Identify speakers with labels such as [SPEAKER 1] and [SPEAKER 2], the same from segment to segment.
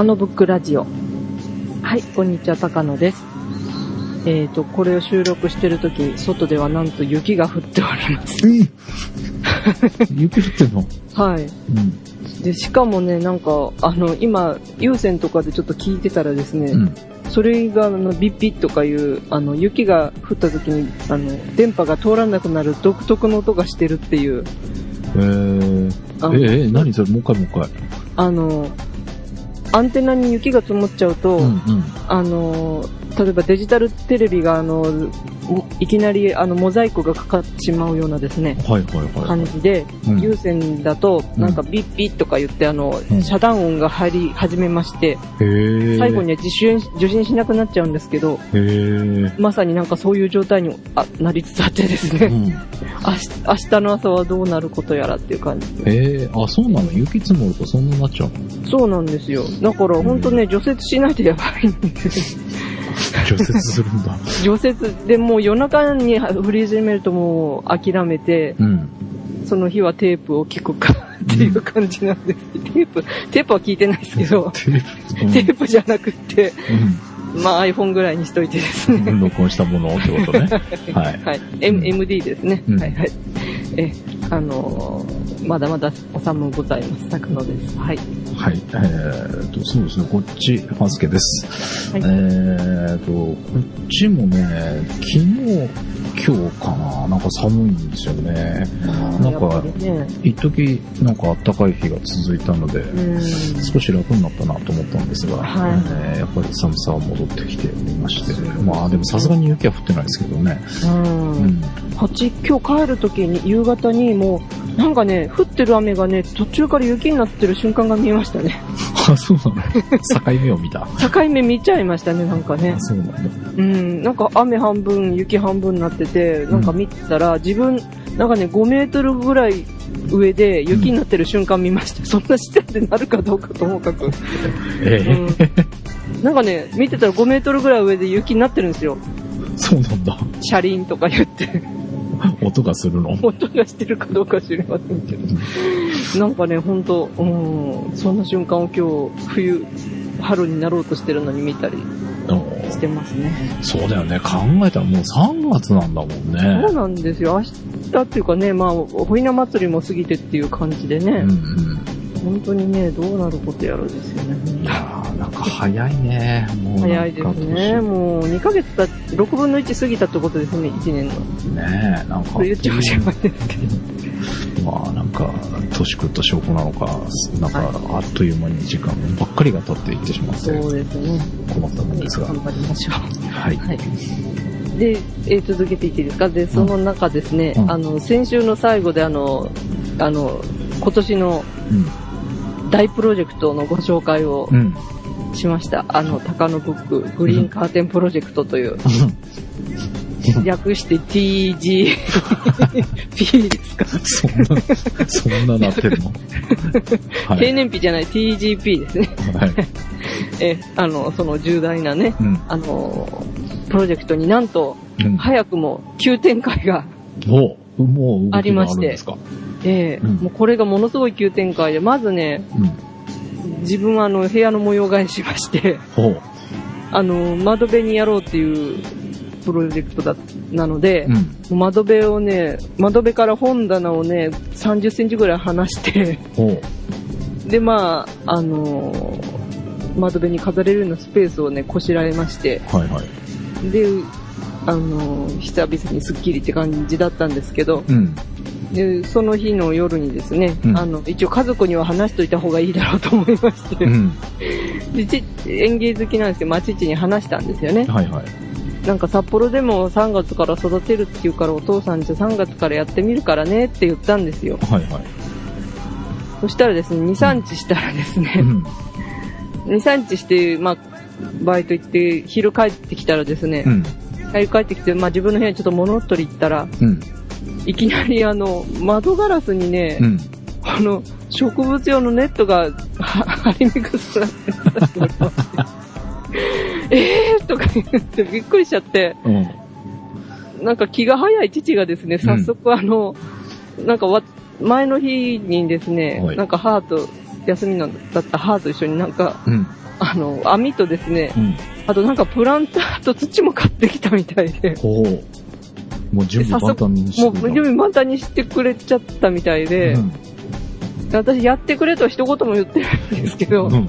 [SPEAKER 1] 高野ブックラジオ。はい、こんにちは、高野です。えっ、と、これを収録してるとき、外ではなんと雪が降っております。
[SPEAKER 2] え雪降ってんの？
[SPEAKER 1] はい。
[SPEAKER 2] うん。
[SPEAKER 1] で、しかもね、なんか、あの、今、有線とかでちょっと聞いてたらですね、
[SPEAKER 2] うん。
[SPEAKER 1] それが、あの、ビッビッとかいう、あの、雪が降った時に、あの、電波が通らなくなる独特の音がしてるっていう、
[SPEAKER 2] えー、え、え、何それ？もう一回もう一回。
[SPEAKER 1] あの、アンテナに雪が積もっちゃうと、
[SPEAKER 2] うんうん。
[SPEAKER 1] あの、例えばデジタルテレビが、あの、いきなり、あの、モザイクがかかってしまうようなですね、
[SPEAKER 2] はいはいはい。
[SPEAKER 1] 感じで、
[SPEAKER 2] うん
[SPEAKER 1] 有線だと、
[SPEAKER 2] うん
[SPEAKER 1] なんかビッビッとか言って、あの、
[SPEAKER 2] うん
[SPEAKER 1] 遮断音が入り始めまして、
[SPEAKER 2] へー
[SPEAKER 1] 最後には受信受信しなくなっちゃうんですけど、まさになんかそういう状態にあなりつつあってですね、
[SPEAKER 2] うん。
[SPEAKER 1] 明日の朝はどうなることやらっていう感じで。
[SPEAKER 2] えー、あ、そうなの？雪積もるとそんなになっちゃうの？
[SPEAKER 1] そうなんですよ。だから本当ね、除雪しないとやばいんです。
[SPEAKER 2] 除雪するんだ。
[SPEAKER 1] 除雪でもう夜中に降り始めるともう諦めて、
[SPEAKER 2] うん。
[SPEAKER 1] その日はテープを聞くかっていう感じなんです。テープ、テープは聞いてないですけど、
[SPEAKER 2] テープ、
[SPEAKER 1] テープじゃなくって、
[SPEAKER 2] うん。
[SPEAKER 1] まあ iPhone ぐらいにしといてですね。
[SPEAKER 2] うん。録音したものってことね。はい。
[SPEAKER 1] はい。M、MD ですね。
[SPEAKER 2] うん
[SPEAKER 1] はいはい。え、あのーまだまだお寒ございます。高野です。はい。
[SPEAKER 2] はい。えーと、そうですね、こっち、ファンスケです。
[SPEAKER 1] はい
[SPEAKER 2] えーと、こっちもね、昨日、今日かな、なんか寒いんですよね。なんか一時なんか暖かい日が続いたので、
[SPEAKER 1] うん。
[SPEAKER 2] 少し楽になったなと思ったんですが、
[SPEAKER 1] はい
[SPEAKER 2] えーやっぱり寒さは戻ってきておりまして、まあでもさすがに雪は降ってないですけどね。
[SPEAKER 1] うん。
[SPEAKER 2] うん。
[SPEAKER 1] こっち今日帰るときに夕方にもう、なんかね、降ってる雨がね、途中から雪になってる瞬間が見えましたね。
[SPEAKER 2] あ、そうなの？境目を見た。
[SPEAKER 1] 境目見ちゃいましたね、なんかね
[SPEAKER 2] あ。そうなんだ。
[SPEAKER 1] うん、なんか雨半分、雪半分になってて、なんか見てたら、自分、なんかね、5メートルぐらい上で雪になってる瞬間見ました。そんな視点でなるかどうかともかく。
[SPEAKER 2] ええ
[SPEAKER 1] うん、なんかね、見てたら5メートルぐらい上で雪になってるんですよ。
[SPEAKER 2] そうなんだ。
[SPEAKER 1] 車輪とか言って。
[SPEAKER 2] 音がするの？
[SPEAKER 1] 音がしてるかどうか知りませんけど。なんかね、ほんと、うん、そんな瞬間を今日、冬、春になろうとしてるのに見たりしてますね。
[SPEAKER 2] そうだよね。考えたらもう3月なんだもん
[SPEAKER 1] そう
[SPEAKER 2] ね。
[SPEAKER 1] なんですよ。明日っていうかね、まあ、おひな祭りも過ぎてっていう感じでね、
[SPEAKER 2] うんうん。
[SPEAKER 1] 本当にね、どうなることやらですよ
[SPEAKER 2] い
[SPEAKER 1] ね。
[SPEAKER 2] やー、なんか早いね。もう
[SPEAKER 1] 早いですね。もう2ヶ月た6分の1過ぎたってことですね、1年の。
[SPEAKER 2] 年ねえ、なんか。
[SPEAKER 1] 言っちゃおしまいですけど。
[SPEAKER 2] まあなんか、年食った証拠なのか、なんか、あっという間に時間ばっかりが経っていってしまって、
[SPEAKER 1] そうですね。
[SPEAKER 2] 困ったもんですが。
[SPEAKER 1] 頑張りましょう。
[SPEAKER 2] はい。
[SPEAKER 1] はい。で、えー続けていっていいですか？で、その中ですね、
[SPEAKER 2] うん
[SPEAKER 1] あの、先週の最後であの、あの、今年の大プロジェクトのご紹介を
[SPEAKER 2] うん。うん。
[SPEAKER 1] しました。あの、高野ブックグリーンカーテンプロジェクトという、略して TGP ですか、
[SPEAKER 2] そんな、そんななってるの？は
[SPEAKER 1] 定
[SPEAKER 2] い。
[SPEAKER 1] 年日じゃない TGP ですね。
[SPEAKER 2] はい。
[SPEAKER 1] え、あの、その重大なね、
[SPEAKER 2] うん。
[SPEAKER 1] あの、プロジェクトになんと、
[SPEAKER 2] うん。
[SPEAKER 1] 早くも急展開が
[SPEAKER 2] うあ
[SPEAKER 1] りましてええ
[SPEAKER 2] うん
[SPEAKER 1] もうこれがものすごい急展開で、まずね、
[SPEAKER 2] うん。
[SPEAKER 1] 自分はあの部屋の模様替えしまして。あの、窓辺にやろうっていうプロジェクトだ、なので、
[SPEAKER 2] うん。
[SPEAKER 1] 窓辺をね、窓辺から本棚をね、30センチぐらい離して。で、まあ、あのー窓辺に飾れるようなスペースをね、こしらえまして、
[SPEAKER 2] はいはい。
[SPEAKER 1] で、あのー久々にスッキリって感じだったんですけど、
[SPEAKER 2] うん。
[SPEAKER 1] で、その日の夜にですね、
[SPEAKER 2] うん
[SPEAKER 1] あの、一応家族には話しといた方がいいだろうと思いまして、
[SPEAKER 2] うん。
[SPEAKER 1] でち園芸好きなんですけど、まあ、父に話したんですよね。
[SPEAKER 2] はいはい。
[SPEAKER 1] なんか札幌でも3月から育てるって言うからお父さんじゃあ3月からやってみるからねって言ったんですよ。
[SPEAKER 2] はいはい。
[SPEAKER 1] そしたらですね、2、3日したらですね
[SPEAKER 2] う、ん。
[SPEAKER 1] 2、3日して、まあ、バイト行って、昼帰ってきたらですね
[SPEAKER 2] う、ん。
[SPEAKER 1] 昼帰ってきて、まあ自分の部屋にちょっと物取り行ったら、
[SPEAKER 2] うん。
[SPEAKER 1] いきなりあの、窓ガラスにね、
[SPEAKER 2] うん。
[SPEAKER 1] この、植物用のネットが、は 張り巡らされてまして えー？とか言ってびっくりしちゃって、
[SPEAKER 2] うん。
[SPEAKER 1] なんか気が早い父がですね、早速あの、なんかわ、前の日にですね、
[SPEAKER 2] はい
[SPEAKER 1] なんか母と休みなんだった母と一緒になんか、
[SPEAKER 2] うん。
[SPEAKER 1] あの、網とですね、
[SPEAKER 2] うん。
[SPEAKER 1] あとなんかプランターと土も買ってきたみたいで。
[SPEAKER 2] もう準備万端にして
[SPEAKER 1] もう
[SPEAKER 2] くれた
[SPEAKER 1] 準備満タンにしてくれちゃったみたいで、
[SPEAKER 2] うん
[SPEAKER 1] 私やってくれとは一言も言ってないんですけど、
[SPEAKER 2] うん。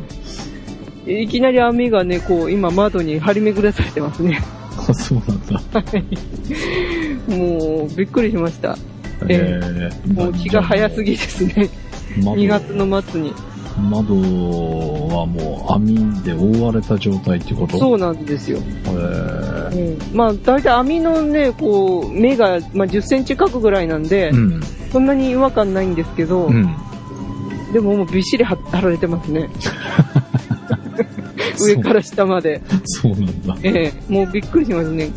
[SPEAKER 1] いきなり網がね、こう、今窓に張り巡らされてますね。
[SPEAKER 2] あ、そうなんだ。
[SPEAKER 1] もう、びっくりしました。え
[SPEAKER 2] え
[SPEAKER 1] もう気が早すぎですね。
[SPEAKER 2] 窓
[SPEAKER 1] 2月の末に。
[SPEAKER 2] 窓はもう網で覆われた状態ってこと？
[SPEAKER 1] そうなんですよ。
[SPEAKER 2] へー
[SPEAKER 1] うん、まあ、大体網のね、こう、目が、まあ、10センチ角ぐらいなんで、
[SPEAKER 2] うん。
[SPEAKER 1] そんなに違和感ないんですけど、
[SPEAKER 2] うん。
[SPEAKER 1] でももうびっしり貼貼られてますね。上から下まで。
[SPEAKER 2] そうなんだ。
[SPEAKER 1] ええもうびっくりしますね。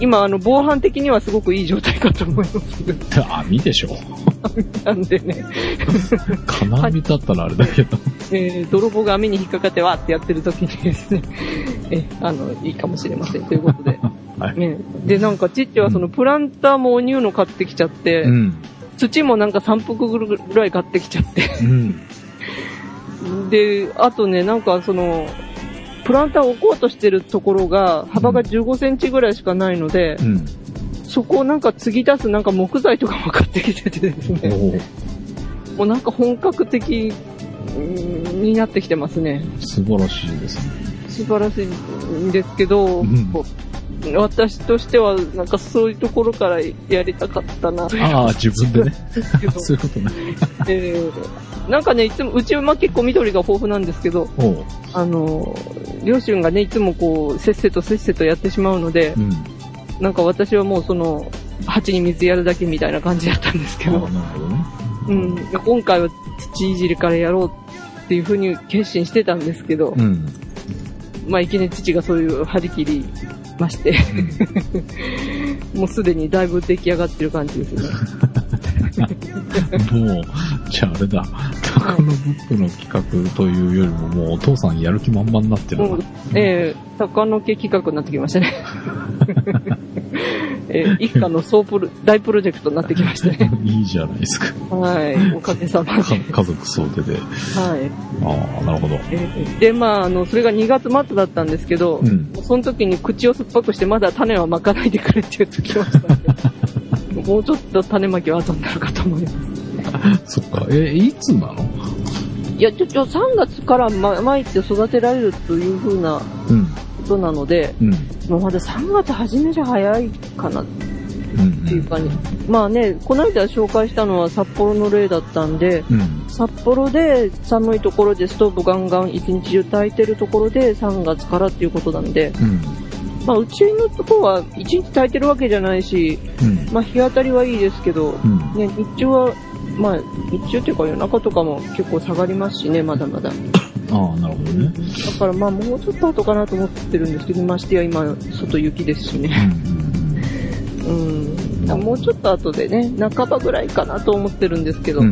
[SPEAKER 1] 今、あの、防犯的にはすごくいい状態かと思いますけど。
[SPEAKER 2] 網でしょ
[SPEAKER 1] なんでね、
[SPEAKER 2] 金網だったらあれだけど。
[SPEAKER 1] えー泥棒が網に引っかかってわーってやってる時にですね、えあの、いいかもしれません。ということで。
[SPEAKER 2] はい。
[SPEAKER 1] ね、で、なんか、ちっちはそのプランターもお乳の買ってきちゃって、
[SPEAKER 2] うん。
[SPEAKER 1] 土もなんか3服ぐらい買ってきちゃって。
[SPEAKER 2] うん。
[SPEAKER 1] で、あとね、なんかその、プランターを置こうとしてるところが、幅が15センチぐらいしかないので、
[SPEAKER 2] うん。
[SPEAKER 1] そこをなんか継ぎ出すなんか木材とかも買ってきててですね、もうなんか本格的うんになってきてますね。
[SPEAKER 2] 素晴らしいですね。
[SPEAKER 1] 素晴らしいんですけど、
[SPEAKER 2] うん
[SPEAKER 1] 私としてはなんかそういうところからやりたかったな
[SPEAKER 2] ああ、自分でね。そういうことね。
[SPEAKER 1] えーなんかね、いつも、うちはまあ結構緑が豊富なんですけど。あの、両親がね、いつもこう、せっせとせっせとやってしまうので
[SPEAKER 2] う、ん。
[SPEAKER 1] なんか私はもうその、鉢に水やるだけみたいな感じだったんですけど、
[SPEAKER 2] どね。
[SPEAKER 1] うん、今回は土いじりからやろうっていうふうに決心してたんですけど、
[SPEAKER 2] うん。
[SPEAKER 1] まあいきなり父がそういう張り切りまして、もうすでにだいぶ出来上がってる感じですね。
[SPEAKER 2] もう、じゃああれだ。高野ブックの企画というよりも、もうお父さんやる気満々になってるな
[SPEAKER 1] もう。ええ高野家企画になってきましたね。ええ一家の総プロ、大プロジェクトになってきましたね。
[SPEAKER 2] いいじゃないですか。
[SPEAKER 1] はい。おかげさまで。
[SPEAKER 2] か家族総出で。
[SPEAKER 1] はい。
[SPEAKER 2] ああ、なるほど。
[SPEAKER 1] ええで、まあ、あの、それが2月末だったんですけど、
[SPEAKER 2] うん。
[SPEAKER 1] その時に口を酸っぱくしてまだ種はまかないでくれって言ってきましたんで、もうちょっと種まきは後になるかと思います。
[SPEAKER 2] そっか。え、いつなの？
[SPEAKER 1] いや、ちょ、ちょ、3月からままいて育てられるという風な
[SPEAKER 2] うん。
[SPEAKER 1] ことなので、
[SPEAKER 2] うん。
[SPEAKER 1] もうまだ3月初めじゃ早いかなっ
[SPEAKER 2] うん。
[SPEAKER 1] ていうかね、まあね、この間紹介したのは札幌の例だったんで、
[SPEAKER 2] うん。
[SPEAKER 1] 札幌で寒いところでストーブガンガン一日中炊いてるところで3月からっていうことなんで、
[SPEAKER 2] うん。
[SPEAKER 1] まあうちのところは一日炊いてるわけじゃないし、
[SPEAKER 2] うん。
[SPEAKER 1] まあ日当たりはいいですけど、
[SPEAKER 2] うん。
[SPEAKER 1] ね、日中は、まあ日中っていうか夜中とかも結構下がりますしね、まだまだ。
[SPEAKER 2] ああ、なるほどね。
[SPEAKER 1] だからまあもうちょっと後かなと思ってるんですけど、ましてや今外雪ですし
[SPEAKER 2] うん。
[SPEAKER 1] ね。うん。もうちょっと後でね、半ばぐらいかなと思ってるんですけど、
[SPEAKER 2] うん。う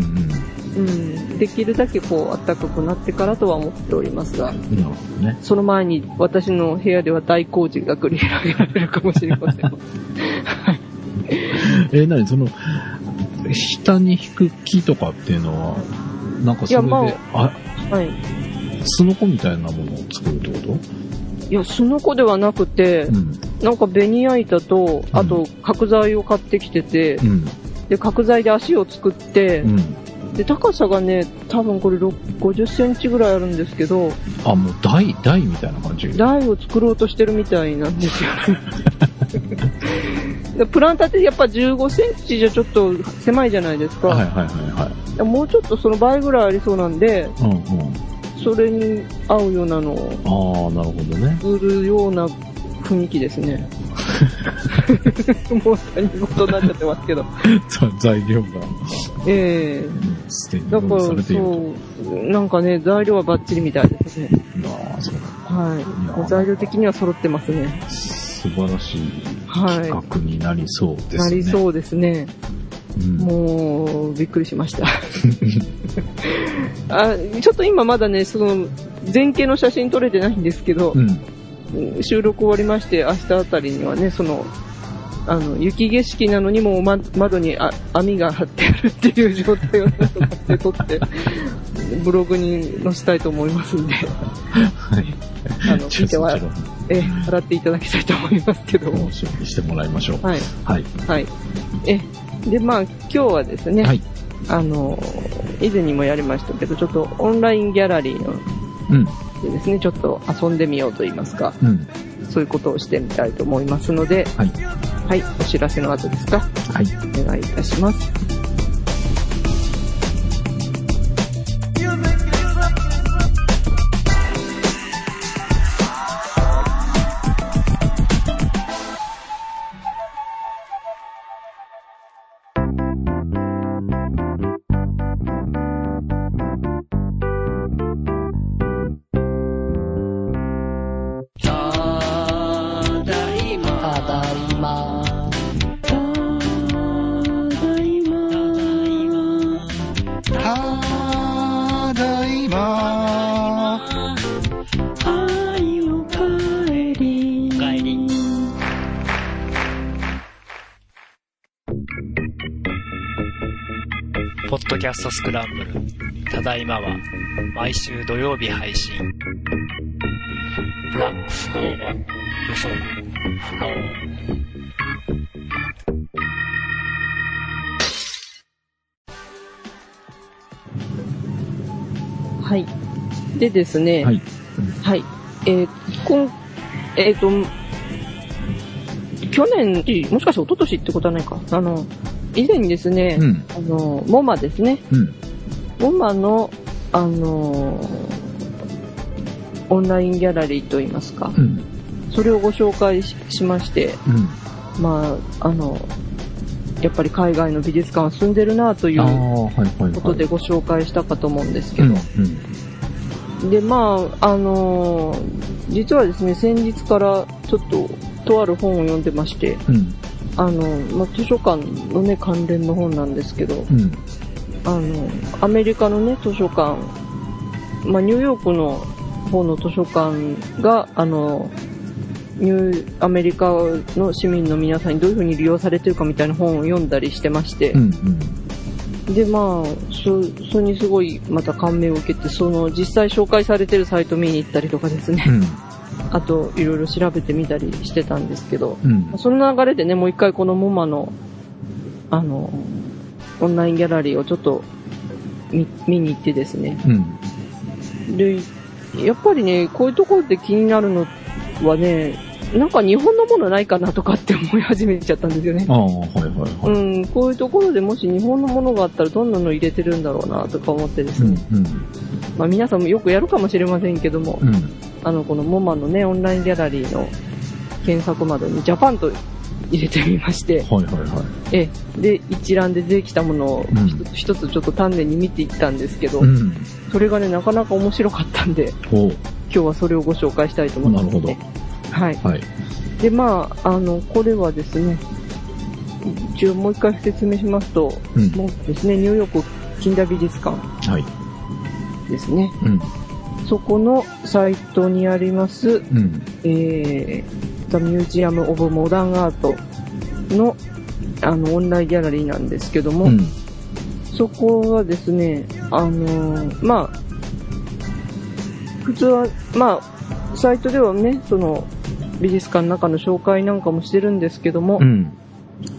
[SPEAKER 1] うん、
[SPEAKER 2] ん。
[SPEAKER 1] できるだけこう暖かくなってからとは思っておりますが、
[SPEAKER 2] なるほどね。
[SPEAKER 1] その前に私の部屋では大工事が繰り広げられるかもしれません。
[SPEAKER 2] え、なにその、下に引く木とかっていうのは、なんかそれで、
[SPEAKER 1] ま
[SPEAKER 2] あ、
[SPEAKER 1] はい。
[SPEAKER 2] スノコみたいなものを作るってこ
[SPEAKER 1] いや、すのこではなくて
[SPEAKER 2] と、うん。
[SPEAKER 1] なんかベニヤ板と、あと角材を買ってきてて、
[SPEAKER 2] うん。
[SPEAKER 1] で、角材で足を作って
[SPEAKER 2] う、ん。
[SPEAKER 1] で、高さがね、多分これ6 50センチぐらいあるんですけど、
[SPEAKER 2] あ、もう台、台みたいな感じ？
[SPEAKER 1] 台を作ろうとしてるみたいなんですよ プランターってやっぱ15センチじゃちょっと狭いじゃないですか。
[SPEAKER 2] はいはいはいはい。
[SPEAKER 1] もうちょっとその倍ぐらいありそうなんで、
[SPEAKER 2] うんうん。
[SPEAKER 1] それに合うようなのを
[SPEAKER 2] ああ、なるほどね。
[SPEAKER 1] 売るような雰囲気ですね。もう他人事になっちゃってますけど。
[SPEAKER 2] 材料が、
[SPEAKER 1] ええ
[SPEAKER 2] すでに
[SPEAKER 1] だから。そう、なんかね、材料はバッチリみたいですね。
[SPEAKER 2] ああ、そう
[SPEAKER 1] はい。もう材料的には揃ってますね。
[SPEAKER 2] 素晴らしい
[SPEAKER 1] はい
[SPEAKER 2] 企画になりそうですね。
[SPEAKER 1] なりそうですね。
[SPEAKER 2] うん。
[SPEAKER 1] もう、びっくりしました。あちょっと今まだね、その、前景の写真撮れてないんですけど、
[SPEAKER 2] うん。
[SPEAKER 1] 収録終わりまして、明日あたりにはね、その、あの、雪景色なのにもう、ま、窓にあ網が張ってあるっていう状態をなんとかして撮って、ブログに載せたいと思いますんで、
[SPEAKER 2] はい。
[SPEAKER 1] あの、見てはえ、払っていただきたいと思いますけども
[SPEAKER 2] 楽。しみにしてもらいましょう。
[SPEAKER 1] はい。
[SPEAKER 2] はい。
[SPEAKER 1] はい。え、で、まあ、今日はですね、
[SPEAKER 2] はい。
[SPEAKER 1] あの、以前にもやりましたけど、ちょっとオンラインギャラリーの
[SPEAKER 2] うん。
[SPEAKER 1] でですね、ちょっと遊んでみようと言いますか、
[SPEAKER 2] うん。
[SPEAKER 1] そういうことをしてみたいと思いますので、
[SPEAKER 2] はい。
[SPEAKER 1] はい、お知らせの後ですか、
[SPEAKER 2] はい。
[SPEAKER 1] お願いいたします。
[SPEAKER 3] キャストスクランブル。ただいまは、毎週土曜日配信。ラ、フコ嘘、フコ
[SPEAKER 1] はい。でですね、
[SPEAKER 2] はい。
[SPEAKER 1] はい。えー、こん、えっ、と、去年、もしかして一昨年ってことはないか。あの、以前にですね、
[SPEAKER 2] うん。
[SPEAKER 1] あの、モマですね。
[SPEAKER 2] うん。
[SPEAKER 1] モマの、あのオンラインギャラリーといいますか、
[SPEAKER 2] うん。
[SPEAKER 1] それをご紹介ししまして、
[SPEAKER 2] うん。
[SPEAKER 1] まあ、あの、やっぱり海外の美術館は進んでるなという。ことでご紹介したかと思うんですけ
[SPEAKER 2] うん。
[SPEAKER 1] ど
[SPEAKER 2] う、ん。
[SPEAKER 1] で、まあ、あのー実はですね、先日からちょっと、とある本を読んでまして、
[SPEAKER 2] うん。
[SPEAKER 1] あの、まあ、図書館のね、関連の本なんですけど、
[SPEAKER 2] うん。
[SPEAKER 1] あの、アメリカのね、図書館、まあ、ニューヨークの方の図書館が、あの、ニューアメリカの市民の皆さんにどういうふうに利用されてるかみたいな本を読んだりしてまして
[SPEAKER 2] う、ん。うん。
[SPEAKER 1] で、まあ、そ、それにすごいまた感銘を受けて、その実際紹介されてるサイト見に行ったりとかですね、
[SPEAKER 2] うん。
[SPEAKER 1] あといろいろ調べてみたりしてたんですけど、
[SPEAKER 2] うん。
[SPEAKER 1] その流れでね、もう一回このモマの、あの、オンラインギャラリーをちょっと見見に行ってですね。
[SPEAKER 2] うん。
[SPEAKER 1] で、やっぱりね、こういうところで気になるのはね、なんか日本のものないかなとかって思い始めちゃったんですよね
[SPEAKER 2] あ。あ、はいはいはい。
[SPEAKER 1] うん、こういうところでもし日本のものがあったらどんなの入れてるんだろうなとか思ってです
[SPEAKER 2] うん。
[SPEAKER 1] ね。
[SPEAKER 2] うん。
[SPEAKER 1] まあ皆さんもよくやるかもしれませんけども、
[SPEAKER 2] うん。
[SPEAKER 1] あの、このモマのね、オンラインギャラリーの検索窓にジャパンと入れてみまして、
[SPEAKER 2] はいはいはい。
[SPEAKER 1] ええ、で、一覧で出てきたものを
[SPEAKER 2] うん
[SPEAKER 1] 一つ一つちょっと丹念に見ていったんですけど、
[SPEAKER 2] うん。
[SPEAKER 1] それがね、なかなか面白かったんで、今日はそれをご紹介したいと思います、ね。
[SPEAKER 2] なるほど。
[SPEAKER 1] はい。
[SPEAKER 2] はい。
[SPEAKER 1] で、まあ、あの、これはですね、一応もう一回説明しますと、
[SPEAKER 2] うん。
[SPEAKER 1] もうですね、ニューヨーク近代美術館
[SPEAKER 2] はい。
[SPEAKER 1] ですね。
[SPEAKER 2] うん。
[SPEAKER 1] そこのサイトにあります、
[SPEAKER 2] うん。
[SPEAKER 1] えー、The Museum of Modern Art の、あの、オンラインギャラリーなんですけども、
[SPEAKER 2] うん。
[SPEAKER 1] そこはですね、あのーまあ、普通は、まあ、サイトではね、その、美術館の中の紹介なんかもしてるんですけども、
[SPEAKER 2] うん。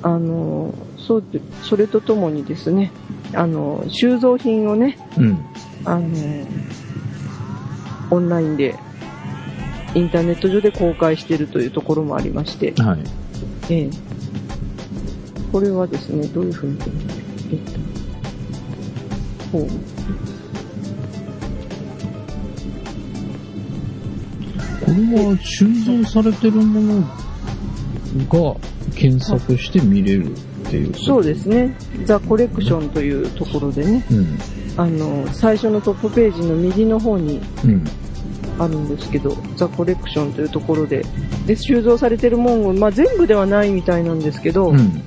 [SPEAKER 1] あのーそうで、それとともにですね、あのー収蔵品をね、
[SPEAKER 2] うん。
[SPEAKER 1] あのーオンラインで、インターネット上で公開しているというところもありまして、
[SPEAKER 2] はい。
[SPEAKER 1] ええ。これはですね、どういうふうに、えっと。
[SPEAKER 2] これは収蔵されてるものが検索して見れるっていう。
[SPEAKER 1] そうですね。ザ・コレクションというところでね、
[SPEAKER 2] うん。
[SPEAKER 1] あの、最初のトップページの右の方に
[SPEAKER 2] うん。
[SPEAKER 1] あるんですけど、ザ・コレクションというところで、で、収蔵されてるもんを、まあ、全部ではないみたいなんですけど、
[SPEAKER 2] うん。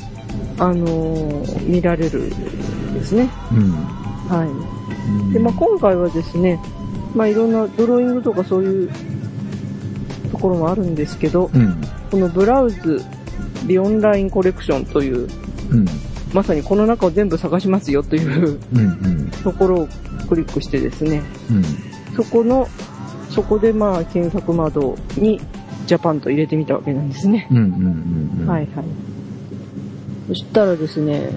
[SPEAKER 1] あのー見られるんですね。
[SPEAKER 2] うん。
[SPEAKER 1] はい。で、まあ、今回はですね、まあ、いろんなドローイングとかそういうところもあるんですけど、
[SPEAKER 2] うん。
[SPEAKER 1] このブラウズ、ビオンラインコレクションという、
[SPEAKER 2] うん。
[SPEAKER 1] まさにこの中を全部探しますよという
[SPEAKER 2] うんうん。
[SPEAKER 1] ところをクリックしてですね、
[SPEAKER 2] うん。
[SPEAKER 1] そこの、そこでまあ検索窓にジャパンと入れてみたわけなんですね。
[SPEAKER 2] うんうんうんうん。
[SPEAKER 1] はいはい。そしたらですね、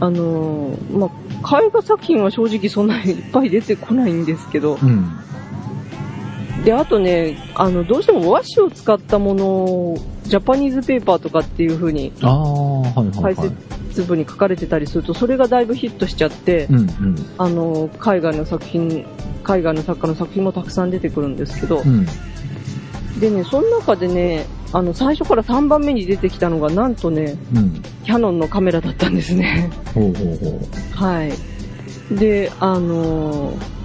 [SPEAKER 1] あのーまあ、絵画作品は正直そんなにいっぱい出てこないんですけど、
[SPEAKER 2] うん。
[SPEAKER 1] で、あとね、あの、どうしても和紙を使ったものを、ジャパニーズペーパーとかっていう風に
[SPEAKER 2] ああ、はいはいはい。
[SPEAKER 1] 解説部に書かれてたりすると、それがだいぶヒットしちゃって、
[SPEAKER 2] うんうん。
[SPEAKER 1] あの、海外の作品、海外の作家の作品もたくさん出てくるんですけど、
[SPEAKER 2] うん。
[SPEAKER 1] でね、その中でね、あの、最初から3番目に出てきたのが、なんとね、
[SPEAKER 2] うん。
[SPEAKER 1] キャノンのカメラだったんですね。
[SPEAKER 2] ほうほうほ
[SPEAKER 1] はい。で、あのー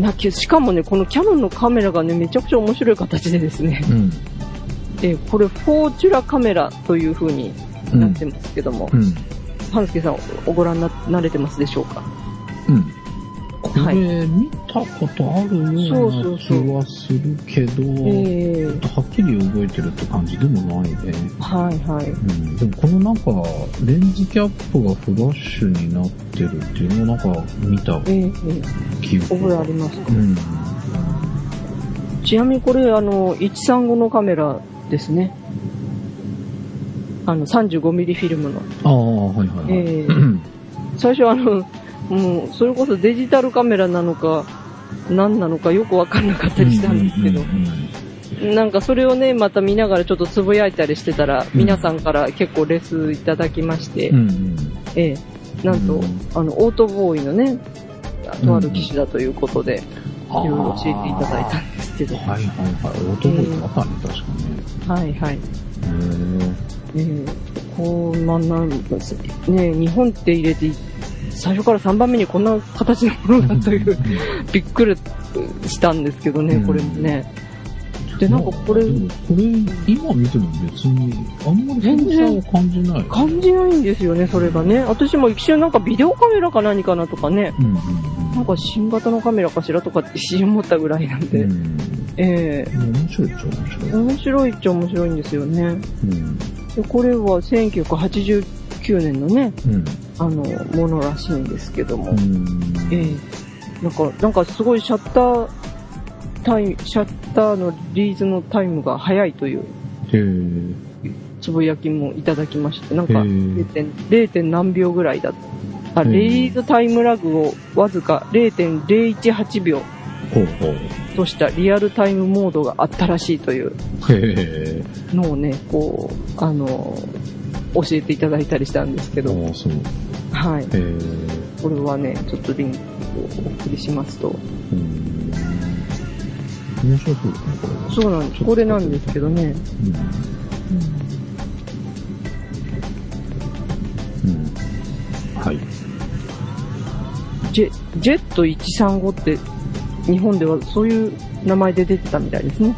[SPEAKER 1] なきしかもね、このキャノンのカメラがね、めちゃくちゃ面白い形でですね、
[SPEAKER 2] う。うん。
[SPEAKER 1] えこれ、フォーチュラカメラという風になってますけども、
[SPEAKER 2] うん。
[SPEAKER 1] ハスケさん、おご覧にななれてますでしょうか？
[SPEAKER 2] うん。こ
[SPEAKER 1] はい
[SPEAKER 2] れ、見たことあるような
[SPEAKER 1] そうそう
[SPEAKER 2] 気
[SPEAKER 1] そう
[SPEAKER 2] はするけど、
[SPEAKER 1] えー、
[SPEAKER 2] はっきり覚えてるって感じでもないね。
[SPEAKER 1] はいはい。
[SPEAKER 2] うん。でもこのなんか、レンズキャップがフラッシュになってるっていうのをなんか見た
[SPEAKER 1] えー、えー
[SPEAKER 2] 記憶
[SPEAKER 1] 覚えありますか？
[SPEAKER 2] うん。
[SPEAKER 1] ちなみにこれ、あの、135のカメラですね。あの、35ミリフィルムの。
[SPEAKER 2] ああ、はいはいはい。
[SPEAKER 1] え 最初あの、もう、それこそデジタルカメラなのか、何なのかよくわかんなかったりしたんですけど。
[SPEAKER 2] うん、
[SPEAKER 1] なんかそれをね、また見ながらちょっとつぶやいたりしてたら、
[SPEAKER 2] うん。
[SPEAKER 1] 皆さんから結構レスいただきまして、
[SPEAKER 2] うんうん。
[SPEAKER 1] ええ、なんと、
[SPEAKER 2] うん。
[SPEAKER 1] あの、オートボーイのね、とある機種だということで、
[SPEAKER 2] あー
[SPEAKER 1] いろいろ教えていただいたんですけど、
[SPEAKER 2] はいはいはい。オートボーイあったね、確かに。
[SPEAKER 1] はいはい。
[SPEAKER 2] へ
[SPEAKER 1] えう、まあ、なんですね、日本って入れて、最初から3番目にこんな形のものだという、びっくりしたんですけどね、
[SPEAKER 2] うん
[SPEAKER 1] これもね。で、なんかこれ、
[SPEAKER 2] これ、今見ても別に、あんまり
[SPEAKER 1] 全然
[SPEAKER 2] 感じない。
[SPEAKER 1] 感じないんですよね、それがね。私も一瞬なんかビデオカメラか何かなとかね、
[SPEAKER 2] うんうん
[SPEAKER 1] なんか新型のカメラかしらとかって一瞬思ったぐらいなんで。ええ
[SPEAKER 2] 面白いっちゃ面白い。
[SPEAKER 1] 面白いっちゃ面白いんですよね。
[SPEAKER 2] うん。
[SPEAKER 1] でこれは1989年のね、
[SPEAKER 2] うん。
[SPEAKER 1] あの、ものらしいんですけども、
[SPEAKER 2] うん。
[SPEAKER 1] ええなんか、なんかすごいシャッタータイム、シャッターのリリーズのタイムが早いという。つぶやきもいただきまして、なんか
[SPEAKER 2] へえ
[SPEAKER 1] 0. 点 0. 点何秒ぐらいだあ、リリーズタイムラグをわずか0.018秒
[SPEAKER 2] ほうほう。
[SPEAKER 1] としたリアルタイムモードがあったらしいという。のをね、こう、あの、教えていただいたりしたんですけど。はい。これはね、ちょっとリンクをお送りしますと、
[SPEAKER 2] うん。面白そうですね、これは。
[SPEAKER 1] そうなんです。これなんですけどね、
[SPEAKER 2] うん。うん。はい。
[SPEAKER 1] ジェ、ジェット135って、日本ではそういう名前で出てたみたいですね。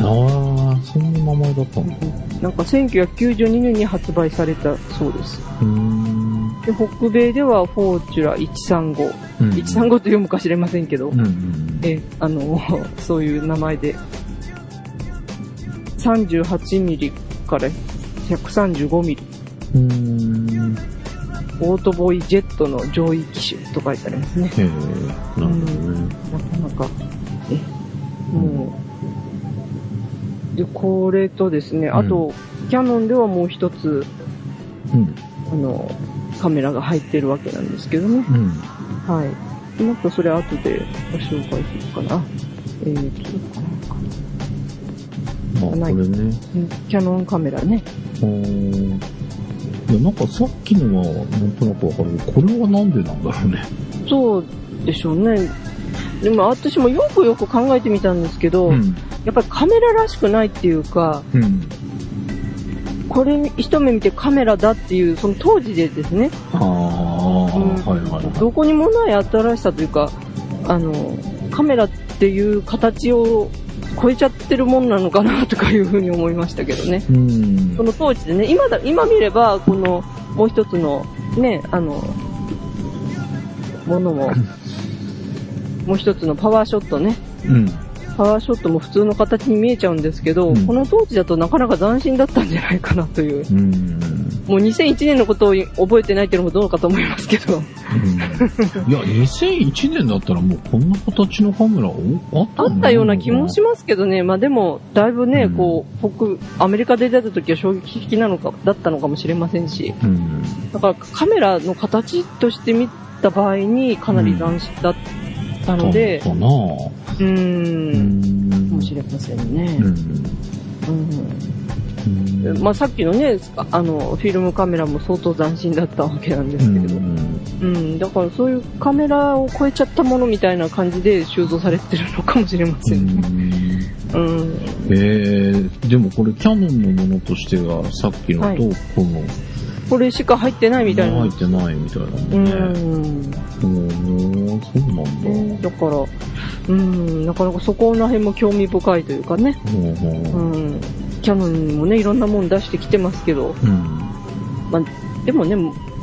[SPEAKER 2] ああ、そんな名前だったのか。
[SPEAKER 1] なんか1992年に発売されたそうです。で、北米ではフォーチュラ135。
[SPEAKER 2] うん
[SPEAKER 1] 135と読むか知れませんけど、
[SPEAKER 2] うんうん
[SPEAKER 1] え、あの、そういう名前で、38ミリから135ミリ。オートボーイジェットの上位機種と書いてありますね。
[SPEAKER 2] へえ、なるほどね。
[SPEAKER 1] なかなか、え、もう、で、これとですね、あと、キャノンではもう一つ、
[SPEAKER 2] うん。
[SPEAKER 1] あの、カメラが入ってるわけなんですけどね。
[SPEAKER 2] うん。
[SPEAKER 1] はい。もっとそれ後でご紹介するかな。えーと、
[SPEAKER 2] まあ、こ
[SPEAKER 1] ない
[SPEAKER 2] れね。
[SPEAKER 1] うんキャノンカメラね。
[SPEAKER 2] うーん。いや、なんかさっきのはなんとなくわかるけど、これはなんでなんだろうね。
[SPEAKER 1] そうでしょうね。でも私もよくよく考えてみたんですけど、
[SPEAKER 2] ん。
[SPEAKER 1] やっぱりカメラらしくないっていうか、
[SPEAKER 2] うん。
[SPEAKER 1] これ一目見てカメラだっていう、その当時でですね、
[SPEAKER 2] あはいはいはい。
[SPEAKER 1] どこにもない新しさというか、あの、カメラっていう形を超えちゃってるもんなのかなとかいうふうに思いましたけどね。
[SPEAKER 2] うん
[SPEAKER 1] そ。の当時でね、今だ、今見れば、この、もう一つの、ね、あの、ものも、もう一つのパワーショットね、
[SPEAKER 2] うん。
[SPEAKER 1] パワーショットも普通の形に見えちゃうんですけど、
[SPEAKER 2] うん
[SPEAKER 1] この当時だとなかなか斬新だったんじゃないかなという。
[SPEAKER 2] うん。
[SPEAKER 1] もう2001年のことを覚えてないっていうのもどうかと思いますけど。
[SPEAKER 2] うんいや、2001年だったらもうこんな形のカメラおあった
[SPEAKER 1] あったような気もし
[SPEAKER 2] ま
[SPEAKER 1] ますけどね。まあでも、だいぶね、
[SPEAKER 2] うん
[SPEAKER 1] こう、北、アメリカで出た時は衝撃的なのか、だったのかもしれませんし。
[SPEAKER 2] す。うん。
[SPEAKER 1] だからカメラの形として見た場合にかなり斬新だったので、
[SPEAKER 2] かな
[SPEAKER 1] う
[SPEAKER 2] ん。
[SPEAKER 1] かもしれませんね
[SPEAKER 2] う。ん。
[SPEAKER 1] うん
[SPEAKER 2] うん
[SPEAKER 1] まあさっきのね、あの、フィルムカメラも相当斬新だったわけなんですけれど。うん、だからそういうカメラを超えちゃったものみたいな感じで収蔵されてるのかもしれませんね。うん。
[SPEAKER 2] えー、でもこれキャノンのものとしてはさっきのと、
[SPEAKER 1] はい
[SPEAKER 2] この、
[SPEAKER 1] これしか入ってないみたいな。
[SPEAKER 2] 入ってないみたいな
[SPEAKER 1] う
[SPEAKER 2] もんね。
[SPEAKER 1] ん。
[SPEAKER 2] うん、そうなんだ。
[SPEAKER 1] ねだから、うん、なかなかそこら辺も興味深いというかね。
[SPEAKER 2] ほうほう
[SPEAKER 1] うん。キャノンもね、いろんなもん出してきてますけど、
[SPEAKER 2] うん。
[SPEAKER 1] でもね、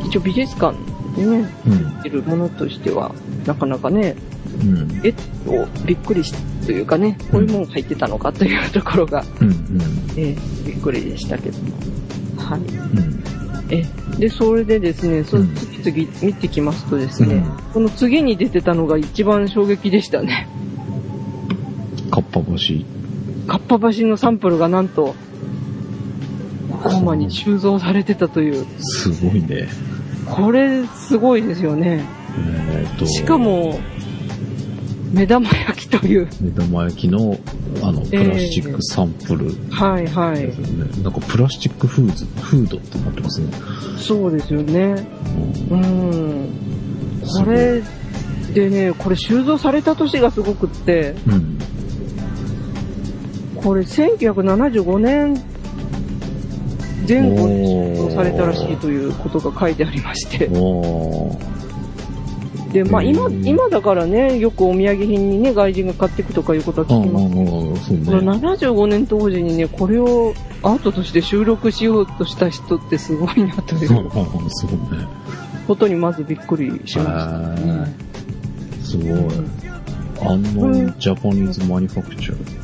[SPEAKER 1] 一応美術館にね、
[SPEAKER 2] うん。
[SPEAKER 1] いるものとしては、なかなかね、
[SPEAKER 2] うん。
[SPEAKER 1] えっと、びっくりし、というかね、こういうもの入ってたのかというところが、
[SPEAKER 2] うん。
[SPEAKER 1] ええびっくりでしたけど。はい。
[SPEAKER 2] うん。
[SPEAKER 1] え、で、それでですね、そ
[SPEAKER 2] うん
[SPEAKER 1] 次々見てきますとですね、
[SPEAKER 2] うん
[SPEAKER 1] この次に出てたのが一番衝撃でしたね。
[SPEAKER 2] かっぱ橋。
[SPEAKER 1] かっぱ橋のサンプルがなんと、コーマに収蔵されてたという、
[SPEAKER 2] すごいね。
[SPEAKER 1] これすごいですよね。
[SPEAKER 2] えー、と。
[SPEAKER 1] しか、も、目玉焼きという、
[SPEAKER 2] 目玉焼きの、あの、プラスチックサンプル
[SPEAKER 1] はいはい
[SPEAKER 2] です。よね。なんかプラスチックフーズ、フードってなってますね。
[SPEAKER 1] そうですよね。
[SPEAKER 2] うん
[SPEAKER 1] うん。これでね、これ収蔵された年がすごくって、
[SPEAKER 2] うん。
[SPEAKER 1] これ1975年前後に収蔵されたらしいということが書いてありまして。で、まあ今、
[SPEAKER 2] うん
[SPEAKER 1] 今だからね、よくお土産品にね、外人が買っていくとかいうことは聞きます。
[SPEAKER 2] そう
[SPEAKER 1] この
[SPEAKER 2] ね。
[SPEAKER 1] 75年当時にね、これをアートとして収録しようとした人ってすごいなという
[SPEAKER 2] ね。
[SPEAKER 1] ことにまずびっくりしました。
[SPEAKER 2] へーすごい。あの、ジャパニーズマニファクチャー。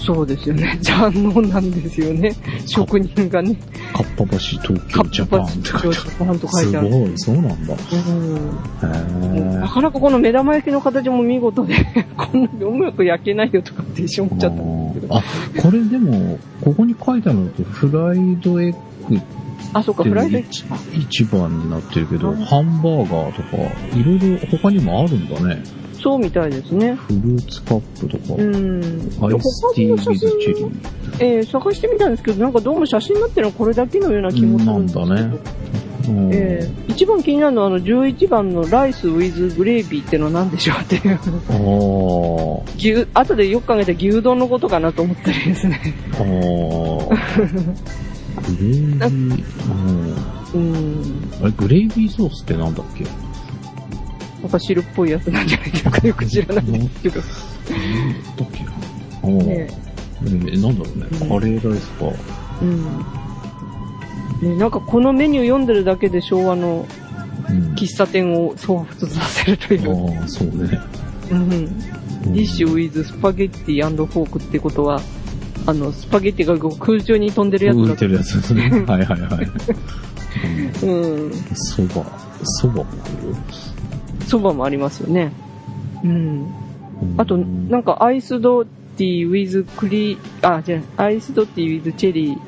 [SPEAKER 1] そうですよね。じゃあ能なんですよね。職人がね、
[SPEAKER 2] かっぱ橋東
[SPEAKER 1] カ
[SPEAKER 2] 京ジャパンって書いてある。
[SPEAKER 1] ジャパンと書いてある。
[SPEAKER 2] すごい、そうなんだ。
[SPEAKER 1] うん
[SPEAKER 2] へ
[SPEAKER 1] なかなかこの目玉焼きの形も見事で、こんなにうまく焼けないよとかって一瞬思っちゃったんですけど。
[SPEAKER 2] あ、これでも、ここに書いてあるのと、フライドエッグっ
[SPEAKER 1] あ、そうか、
[SPEAKER 2] て
[SPEAKER 1] フライド
[SPEAKER 2] 一一番になってるけど、
[SPEAKER 1] あ
[SPEAKER 2] ハンバーガーとか、いろいろ他にもあるんだね。
[SPEAKER 1] そうみたいですね。
[SPEAKER 2] フルーツカップとか、
[SPEAKER 1] うん。
[SPEAKER 2] アイスティーウィズチェリー。
[SPEAKER 1] えー探してみたんですけど、なんかどうも写真になってるのはこれだけのような気もするんですけど。
[SPEAKER 2] なんだねうん
[SPEAKER 1] えー一番気になるのはあの11番のライスウィズグレービーってのは何でしょうっていう。牛、後でよく考えたら牛丼のことかなと思ったりですね。
[SPEAKER 2] グレービー、うん
[SPEAKER 1] うん。
[SPEAKER 2] あれ、グレービーソースってなんだっけ？
[SPEAKER 1] なんか汁っぽいやつなんじゃないですか。よく知らないですけど。
[SPEAKER 2] なんだっけな
[SPEAKER 1] ね
[SPEAKER 2] えーなんだろうね。
[SPEAKER 1] うん
[SPEAKER 2] カレーライスか。
[SPEAKER 1] うん。ね、なんかこのメニュー読んでるだけで昭和の
[SPEAKER 2] うん。
[SPEAKER 1] 喫茶店を彷彿させるという。
[SPEAKER 2] ああ、そうね。
[SPEAKER 1] うん。
[SPEAKER 2] うん
[SPEAKER 1] ディッシュウィズスパゲッティフォークってことは、あの、スパゲッティが空中に飛んでるやつだ
[SPEAKER 2] 浮いてるやつですね。はいはいはい。
[SPEAKER 1] うん。
[SPEAKER 2] そば、そばも
[SPEAKER 1] そばもありますよね。うん。
[SPEAKER 2] あ
[SPEAKER 1] あと、なんかアイスドティーウィズクリー、あ、じゃあアイスドティーウィズチェリー、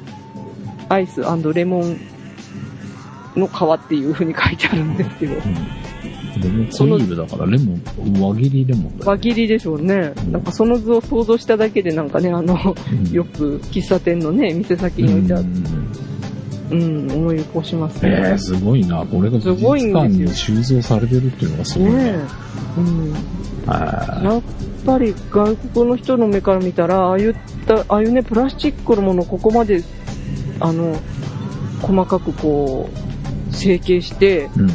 [SPEAKER 1] アイスレモンの皮っていう風に書いてあるんですけど。
[SPEAKER 2] レモンクリームだから、レモン、輪切りレモンだよ
[SPEAKER 1] 輪切りでしょうね。なんかその図を想像しただけでなんかね、あの、
[SPEAKER 2] うん
[SPEAKER 1] よく喫茶店のね、店先に置いてある。
[SPEAKER 2] うん
[SPEAKER 1] うん、思い起こします
[SPEAKER 2] え
[SPEAKER 1] ね
[SPEAKER 2] ー、。すごいな。これが美
[SPEAKER 1] すごい
[SPEAKER 2] 術館に収蔵されてるっていうのがすごいね。
[SPEAKER 1] ねえ。うん。
[SPEAKER 2] あ
[SPEAKER 1] やっぱり外国の人の目から見たら、ああいった、ああいうね、プラスチックのものをここまで、あの、細かくこう、成形して、
[SPEAKER 2] ーうん。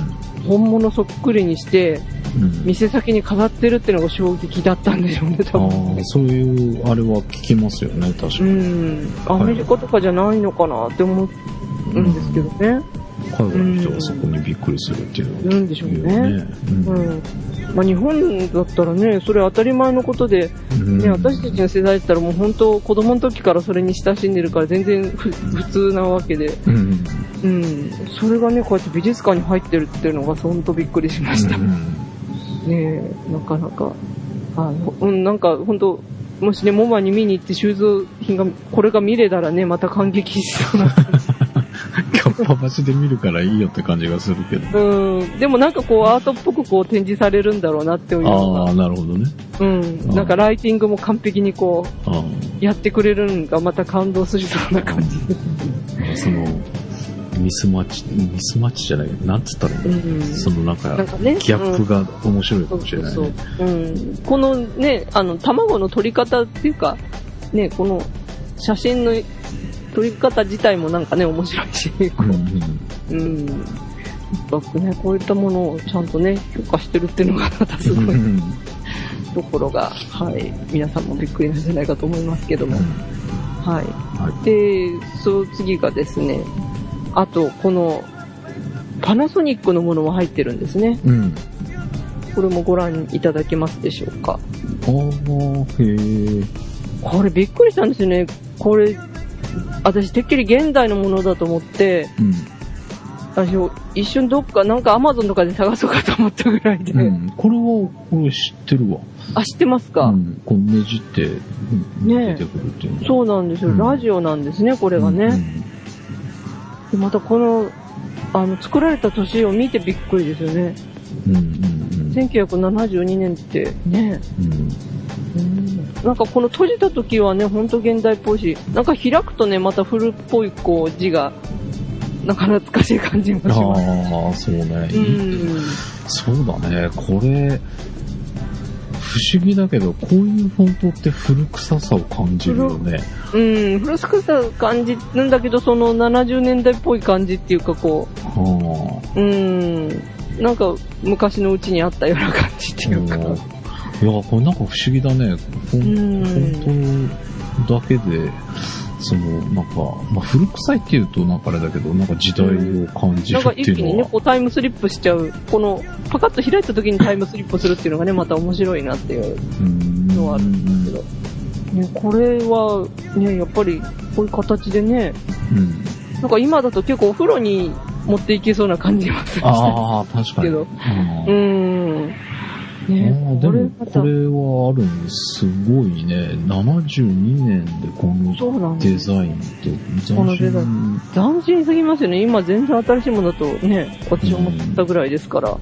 [SPEAKER 1] 本物そっくりにして、
[SPEAKER 2] うん。
[SPEAKER 1] 店先に飾ってるっていうのが衝撃だったんでしょうね、多
[SPEAKER 2] あ
[SPEAKER 1] 分
[SPEAKER 2] あ、そういう、あれは聞きますよね、確か
[SPEAKER 1] う
[SPEAKER 2] に。
[SPEAKER 1] ん。アメリカとかじゃないのかなって思うんですけどね。
[SPEAKER 2] 海外の人がそこにびっくりするっていうのは
[SPEAKER 1] うんでしょう
[SPEAKER 2] ね。
[SPEAKER 1] うん。まあ日本だったらね、それ当たり前のことで、
[SPEAKER 2] うん
[SPEAKER 1] ね、私たちの世代だったらもう本当子供の時からそれに親しんでるから全然ふ普通なわけで、
[SPEAKER 2] うん。
[SPEAKER 1] ううん。それがね、こうやって美術館に入ってるっていうのが、ほんとびっくりしました。
[SPEAKER 2] うん
[SPEAKER 1] ねえ、なかなか。はい。うん、なんか、ほんと、もしね、モマに見に行って収蔵品が、これが見れたらね、また感激しそうな。
[SPEAKER 2] キャッパ橋で見るからいいよって感じがするけど。
[SPEAKER 1] うん。でもなんかこう、アートっぽくこう展示されるんだろうなっていうのが。
[SPEAKER 2] ああ、なるほどね。
[SPEAKER 1] うん。なんかライティングも完璧にこ
[SPEAKER 2] あ
[SPEAKER 1] う、やってくれるのがまた感動するような感じ
[SPEAKER 2] その、ミスマッチ、ミスマッチじゃないなんつったらいいの、
[SPEAKER 1] うん。
[SPEAKER 2] そのなんか、
[SPEAKER 1] なんかね。
[SPEAKER 2] ギャップが面白いかもしれない、ね。
[SPEAKER 1] そうそう。うん。このね、あの、卵の撮り方っていうか、ね、この写真の撮り方自体もなんかね、面白いし、こ
[SPEAKER 2] うんう
[SPEAKER 1] う、うん。やっぱね、こういったものをちゃんとね、評価してるっていうのがまたすごい
[SPEAKER 2] ん。
[SPEAKER 1] ところが、はい、皆さんもびっくりなんじゃないかと思いますけども。はい。
[SPEAKER 2] は
[SPEAKER 1] で、その次がですね、あと、この、パナソニックのものも入ってるんですね。
[SPEAKER 2] うん。
[SPEAKER 1] これもご覧いただけますでしょうか。
[SPEAKER 2] ああ、へえ。
[SPEAKER 1] これびっくりしたんですよね。これ、私てっきり現代のものだと思って、
[SPEAKER 2] うん。
[SPEAKER 1] 私一瞬どっか、なんかアマゾンとかで探そうかと思ったぐらいで。
[SPEAKER 2] うん。これは、これ知ってるわ。
[SPEAKER 1] あ、知ってますか、
[SPEAKER 2] うん。こうねじって、出てくるっていうの
[SPEAKER 1] そうなんですよ、
[SPEAKER 2] うん
[SPEAKER 1] ラジオなんですね、これがね。でまたこの、あの、作られた年を見てびっくりですよね。
[SPEAKER 2] うん。うん。うん。うん。
[SPEAKER 1] 1972年ってね、
[SPEAKER 2] うん。
[SPEAKER 1] うんなんかこの閉じた時はね、ほんと現代っぽいし、なんか開くとね、また古っぽいこう字が、なんか懐かしい感じもします。
[SPEAKER 2] ああ、そうね。
[SPEAKER 1] うん。
[SPEAKER 2] そうだね。これ、不思議だけど、こういうフォントって古臭さを感じるよね。
[SPEAKER 1] うん、古くさ感じるんだけど、その70年代っぽい感じっていうか、こ
[SPEAKER 2] は
[SPEAKER 1] う、うん、なんか昔のうちにあったような感じって
[SPEAKER 2] あ。
[SPEAKER 1] いうか。
[SPEAKER 2] いや、これなんか不思議だね。フ
[SPEAKER 1] う
[SPEAKER 2] ォン
[SPEAKER 1] ん。
[SPEAKER 2] フォントだけで、その、なんか、まあ、古臭いっていうとなんかあれだけど、なんか時代を感じる
[SPEAKER 1] なんか
[SPEAKER 2] って
[SPEAKER 1] 一気にね、
[SPEAKER 2] いうのは。
[SPEAKER 1] こうタイムスリップしちゃう、この、パカッと開いた時にタイムスリップするっていうのがね、また面白いなっていう
[SPEAKER 2] うん
[SPEAKER 1] のはあるんですけど。ね、これは、ね、やっぱり、こういう形でね、
[SPEAKER 2] うん。
[SPEAKER 1] なんか今だと結構お風呂に持っていけそうな感じもする
[SPEAKER 2] ああ、確かに。
[SPEAKER 1] けど。
[SPEAKER 2] う
[SPEAKER 1] うんーね
[SPEAKER 2] ーでも、
[SPEAKER 1] これ
[SPEAKER 2] はあるんですごいね。72年でこの。デザインって
[SPEAKER 1] このデザイ
[SPEAKER 2] ン。
[SPEAKER 1] 斬新すぎますよね。今全然新しいものだとね、私思ったぐらいですから。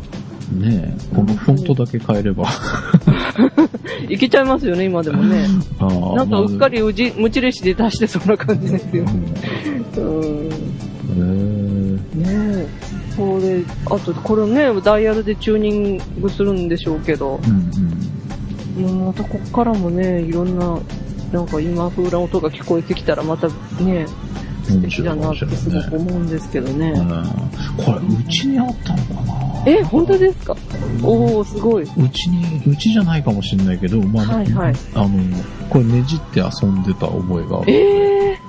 [SPEAKER 2] ねえこのフォントだけ変えれば。
[SPEAKER 1] いけちゃいますよね、今でもね。なんかうっか
[SPEAKER 2] り。
[SPEAKER 1] 無印で出してそうな感じですよ
[SPEAKER 2] う。ん
[SPEAKER 1] うん。
[SPEAKER 2] へ
[SPEAKER 1] ねえ。これ、あと、これね、ダイヤルでチューニングするんでしょうけど、
[SPEAKER 2] えうん
[SPEAKER 1] もうまたこっからもね、いろんな、なんか今風な音が聞こえてきたらまたね、
[SPEAKER 2] うん。
[SPEAKER 1] 素敵だなってすごく思うんですけどね。
[SPEAKER 2] うんこれ、うちにあったのかな？
[SPEAKER 1] え、本当ですか？おー、すごい。
[SPEAKER 2] うちに、うちじゃないかもしれないけど、まあ、
[SPEAKER 1] はいはい
[SPEAKER 2] あの、これねじって遊んでた覚えがある。
[SPEAKER 1] え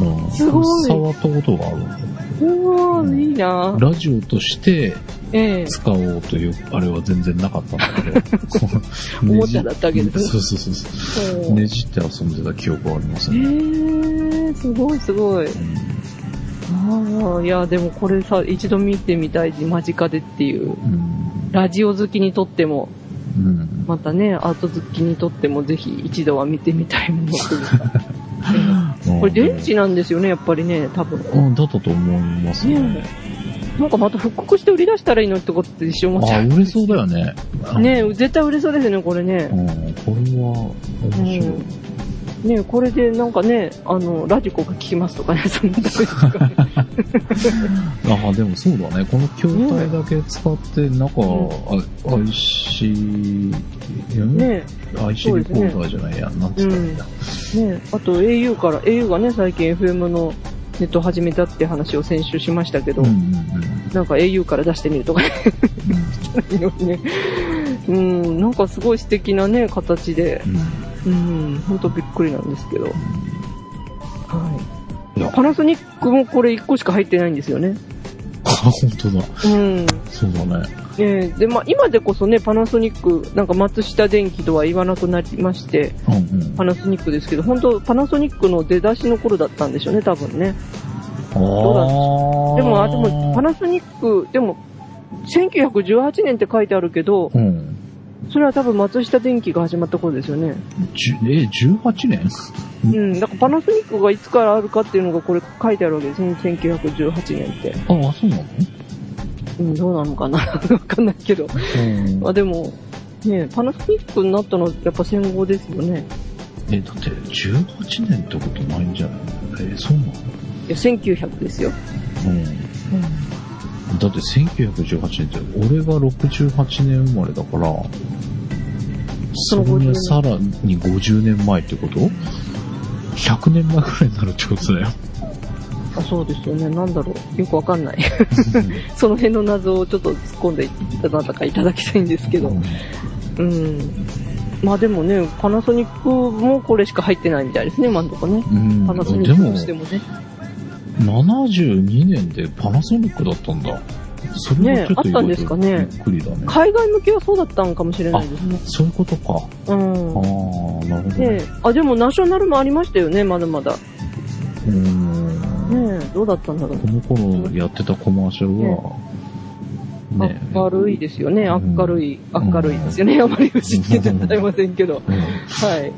[SPEAKER 2] うん
[SPEAKER 1] すごい
[SPEAKER 2] 触ったことがある。
[SPEAKER 1] ー、うわー、いいな
[SPEAKER 2] ラジオとして
[SPEAKER 1] ええ
[SPEAKER 2] 使おうという、あれは全然なかったんだけど。
[SPEAKER 1] おもちゃだったわけですね
[SPEAKER 2] そうそうそうそう。ねじって遊んでた記憶はあります
[SPEAKER 1] え
[SPEAKER 2] ね。
[SPEAKER 1] ー、すごいすごい。ああ、いや、でもこれさ、一度見てみたい間近でっていう。
[SPEAKER 2] うん。
[SPEAKER 1] ラジオ好きにとっても、
[SPEAKER 2] うん。
[SPEAKER 1] またね、アート好きにとってもぜひ一度は見てみたいものというか。
[SPEAKER 2] うん
[SPEAKER 1] これ電池なんですよね、やっぱりね、多分。
[SPEAKER 2] うん、だったと思いますね。
[SPEAKER 1] ねなんかまた復刻して売り出したらいいのってことって一瞬思っちゃ
[SPEAKER 2] あ、売れそうだよね。
[SPEAKER 1] う。ね絶対売れそうですよね、これね
[SPEAKER 2] う。ん、これは面白い。
[SPEAKER 1] ねこれでなんかね、あの、ラジコが聞きますとかね、そんなですかね。
[SPEAKER 2] あ、でもそうだね。この筐体だけ使って、中、あ IC、ん
[SPEAKER 1] ね
[SPEAKER 2] IC レコーダーじゃないや、なんつったらいいんだ。
[SPEAKER 1] ねあと au から、au がね、最近 FM のネット始めたって話を先週しましたけど、
[SPEAKER 2] うんうん
[SPEAKER 1] なんか au から出してみるとかね、いいのにね。うん、なんかすごい素敵なね、形で、
[SPEAKER 2] うん。うん
[SPEAKER 1] うん、ほんとびっくりなんですけど。はい。パナソニックもこれ1個しか入ってないんですよね。
[SPEAKER 2] あ、本当だ。
[SPEAKER 1] うん。
[SPEAKER 2] そうだね。
[SPEAKER 1] えーで、まあ、今でこそね、パナソニック、なんか松下電器とは言わなくなりまして、
[SPEAKER 2] うんうん。
[SPEAKER 1] パナソニックですけど、本当パナソニックの出だしの頃だったんでしょうね、多分ね。
[SPEAKER 2] あー
[SPEAKER 1] でも、あ、でも、パナソニック、でも、1918年って書いてあるけど、
[SPEAKER 2] うん。
[SPEAKER 1] それは多分松下電器が始まった頃ですよね。
[SPEAKER 2] え、18年？
[SPEAKER 1] うん。だからパナソニックがいつからあるかっていうのがこれ書いてあるわけですね。1918年って。
[SPEAKER 2] ああ、そうなの？
[SPEAKER 1] うん、どうなのかな？わかんないけど。
[SPEAKER 2] うん
[SPEAKER 1] まあでも、ねパナソニックになったのはやっぱ戦後ですよね。
[SPEAKER 2] え、だって18年ってことないんじゃない？え、そうなの？
[SPEAKER 1] いや、1900ですよ。
[SPEAKER 2] うん。だって1918年って、俺が68年生まれだから、そ
[SPEAKER 1] の
[SPEAKER 2] れ
[SPEAKER 1] 50
[SPEAKER 2] にさらに50年前ってこと ?100 年前くらいになるってことだよ。
[SPEAKER 1] あそうですよね。なんだろう。よくわかんない。その辺の謎をちょっと突っ込んでいただかいただきたいんですけど。うん。まあでもね、パナソニックもこれしか入ってないみたいですね、今のとこね。
[SPEAKER 2] うん。
[SPEAKER 1] パナソニックとしてもね。
[SPEAKER 2] 72年でパナソニックだったんだ。それはちょっと
[SPEAKER 1] ねあったんですかね
[SPEAKER 2] びっくりだね。
[SPEAKER 1] 海外向けはそうだったんかもしれないですね。
[SPEAKER 2] そういうことか。
[SPEAKER 1] うん。
[SPEAKER 2] ああ、なるほどね。
[SPEAKER 1] ねあ、でもナショナルもありましたよね、まだまだ。
[SPEAKER 2] うん。
[SPEAKER 1] ねえ、どうだったんだろう。
[SPEAKER 2] この頃やってたコマーシャルは、ね
[SPEAKER 1] 明るいですよね、
[SPEAKER 2] うん
[SPEAKER 1] 明るい、明るいですよね。あまり知ってて伝えませんけど。
[SPEAKER 2] うん
[SPEAKER 1] はい。ね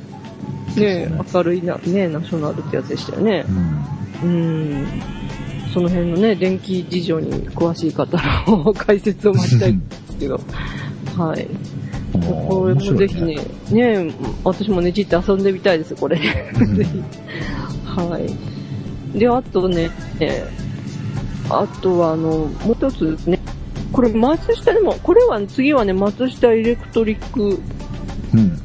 [SPEAKER 1] え、明るいな、ねナショナルってやつでしたよね。
[SPEAKER 2] うん
[SPEAKER 1] うん。その辺のね、電気事情に詳しい方の解説を待ちたいんですけど。はい。これもぜひね、ね私もねじって遊んでみたいです、これ。
[SPEAKER 2] う ん
[SPEAKER 1] ぜひ。はい。で、あとね、えーあとはあの、もう一つですね。これ松下でも、これは次はね、松下 Electric
[SPEAKER 2] うん。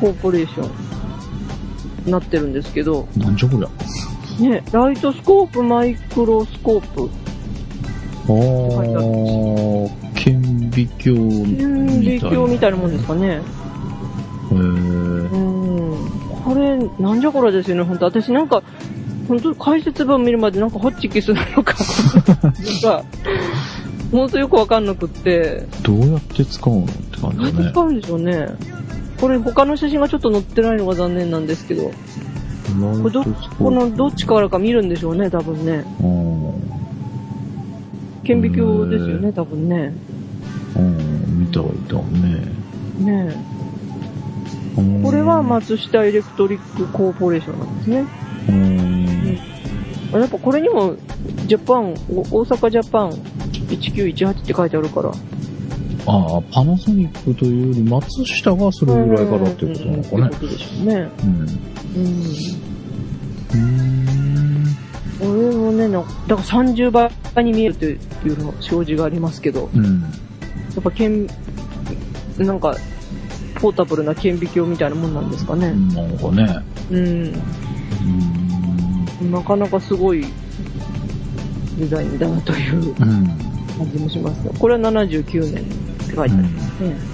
[SPEAKER 1] Corporation なってるんですけど、
[SPEAKER 2] なんじゃこりゃ。
[SPEAKER 1] ね、 light scope、microscope、
[SPEAKER 2] あー、顕微鏡
[SPEAKER 1] 顕微
[SPEAKER 2] みたいな。
[SPEAKER 1] 鏡みたいなもんですかね。
[SPEAKER 2] へー
[SPEAKER 1] うん。これ、なんじゃこれですよね、本当私なんか、本当解説文見るまでなんかホッチキスなのか、なんか、本当よくわかんなくって、
[SPEAKER 2] どうやって使うのって感
[SPEAKER 1] どうや
[SPEAKER 2] じだね。
[SPEAKER 1] って使うんでしょうね。これ他の写真がちょっと載ってないのが残念なんですけど、これど、このどっちからか見るんでしょうね、多分ね。
[SPEAKER 2] うん。
[SPEAKER 1] 顕微鏡ですよね、多分ね。
[SPEAKER 2] うん、見たはいたね。
[SPEAKER 1] ねこれは松下 Electric Corporation なんですね。
[SPEAKER 2] うん。
[SPEAKER 1] やっぱこれにも、 Japan、お大阪 Japan 1918って書いてあるから。
[SPEAKER 2] ああ、パナソニックというより松下がそれぐらいからってことなのかね
[SPEAKER 1] うんうね。
[SPEAKER 2] うん。
[SPEAKER 1] うん。
[SPEAKER 2] うん。
[SPEAKER 1] これもね、なんかだから30倍に見えるというの表示がありますけど、
[SPEAKER 2] うん。
[SPEAKER 1] やっぱ顕、なんか、ポータブルな顕微鏡みたいなもんなんですかね。
[SPEAKER 2] なんかね。
[SPEAKER 1] うん。
[SPEAKER 2] うん。
[SPEAKER 1] なかなかすごいデザインだなという
[SPEAKER 2] うん。
[SPEAKER 1] 感じもしますがこれは79年って書いてありますね。
[SPEAKER 2] うん。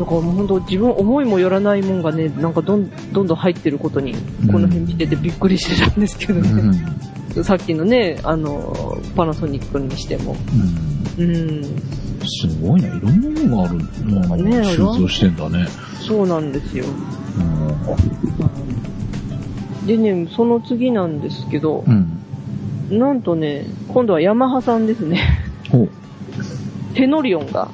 [SPEAKER 1] だからもう本当自分思いもよらないもんがね、なんかどんどんどん入ってることに、この辺見ててびっくりしてたんですけど
[SPEAKER 2] う
[SPEAKER 1] ね。
[SPEAKER 2] ん。
[SPEAKER 1] さっきのね、あの、パナソニックにしても。
[SPEAKER 2] うん。
[SPEAKER 1] うん。
[SPEAKER 2] すごいな、いろんなものがある、もの
[SPEAKER 1] ね
[SPEAKER 2] が収蔵してんだね。
[SPEAKER 1] そうなんですよ。
[SPEAKER 2] うん。
[SPEAKER 1] でね、その次なんですけど
[SPEAKER 2] う、ん。
[SPEAKER 1] なんとね、今度はヤマハさんですね。
[SPEAKER 2] お、
[SPEAKER 1] テノリオンが。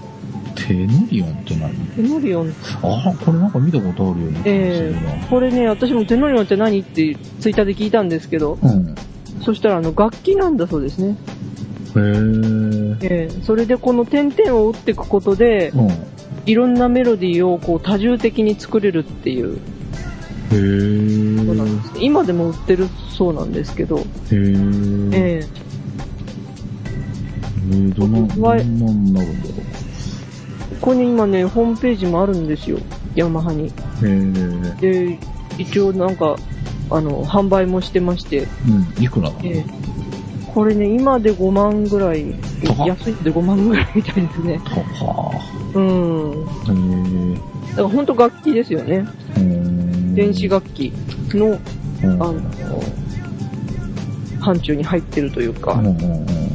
[SPEAKER 2] テノリオンって何？
[SPEAKER 1] テノリオン
[SPEAKER 2] ああ、これなんか見たことあるよね。
[SPEAKER 1] ええこれね、私もテノリオンって何ってツイッターで聞いたんですけど、
[SPEAKER 2] うん。
[SPEAKER 1] そしたらあの楽器なんだそうですね。
[SPEAKER 2] へえ。
[SPEAKER 1] ええそれでこの点々を打っていくことで、
[SPEAKER 2] うん。
[SPEAKER 1] いろんなメロディーをこう多重的に作れるっていう
[SPEAKER 2] へ
[SPEAKER 1] ことなん
[SPEAKER 2] え。
[SPEAKER 1] ですね。今でも売ってるそうなんですけど、
[SPEAKER 2] へえ。
[SPEAKER 1] ええ
[SPEAKER 2] えー、どんな、どん
[SPEAKER 1] わ
[SPEAKER 2] なるんだろ
[SPEAKER 1] ここに今ね、ホームページもあるんですよ。ヤマハに。で、一応なんか、あの、販売もしてまして、
[SPEAKER 2] うん。いくら
[SPEAKER 1] これね、今で5万ぐらい、安いで5万ぐらいみたいですね。
[SPEAKER 2] は
[SPEAKER 1] うん。だから本当楽器ですよね。電子楽器の、
[SPEAKER 2] うん
[SPEAKER 1] あの、範疇に入ってるというか、
[SPEAKER 2] うんうんうん。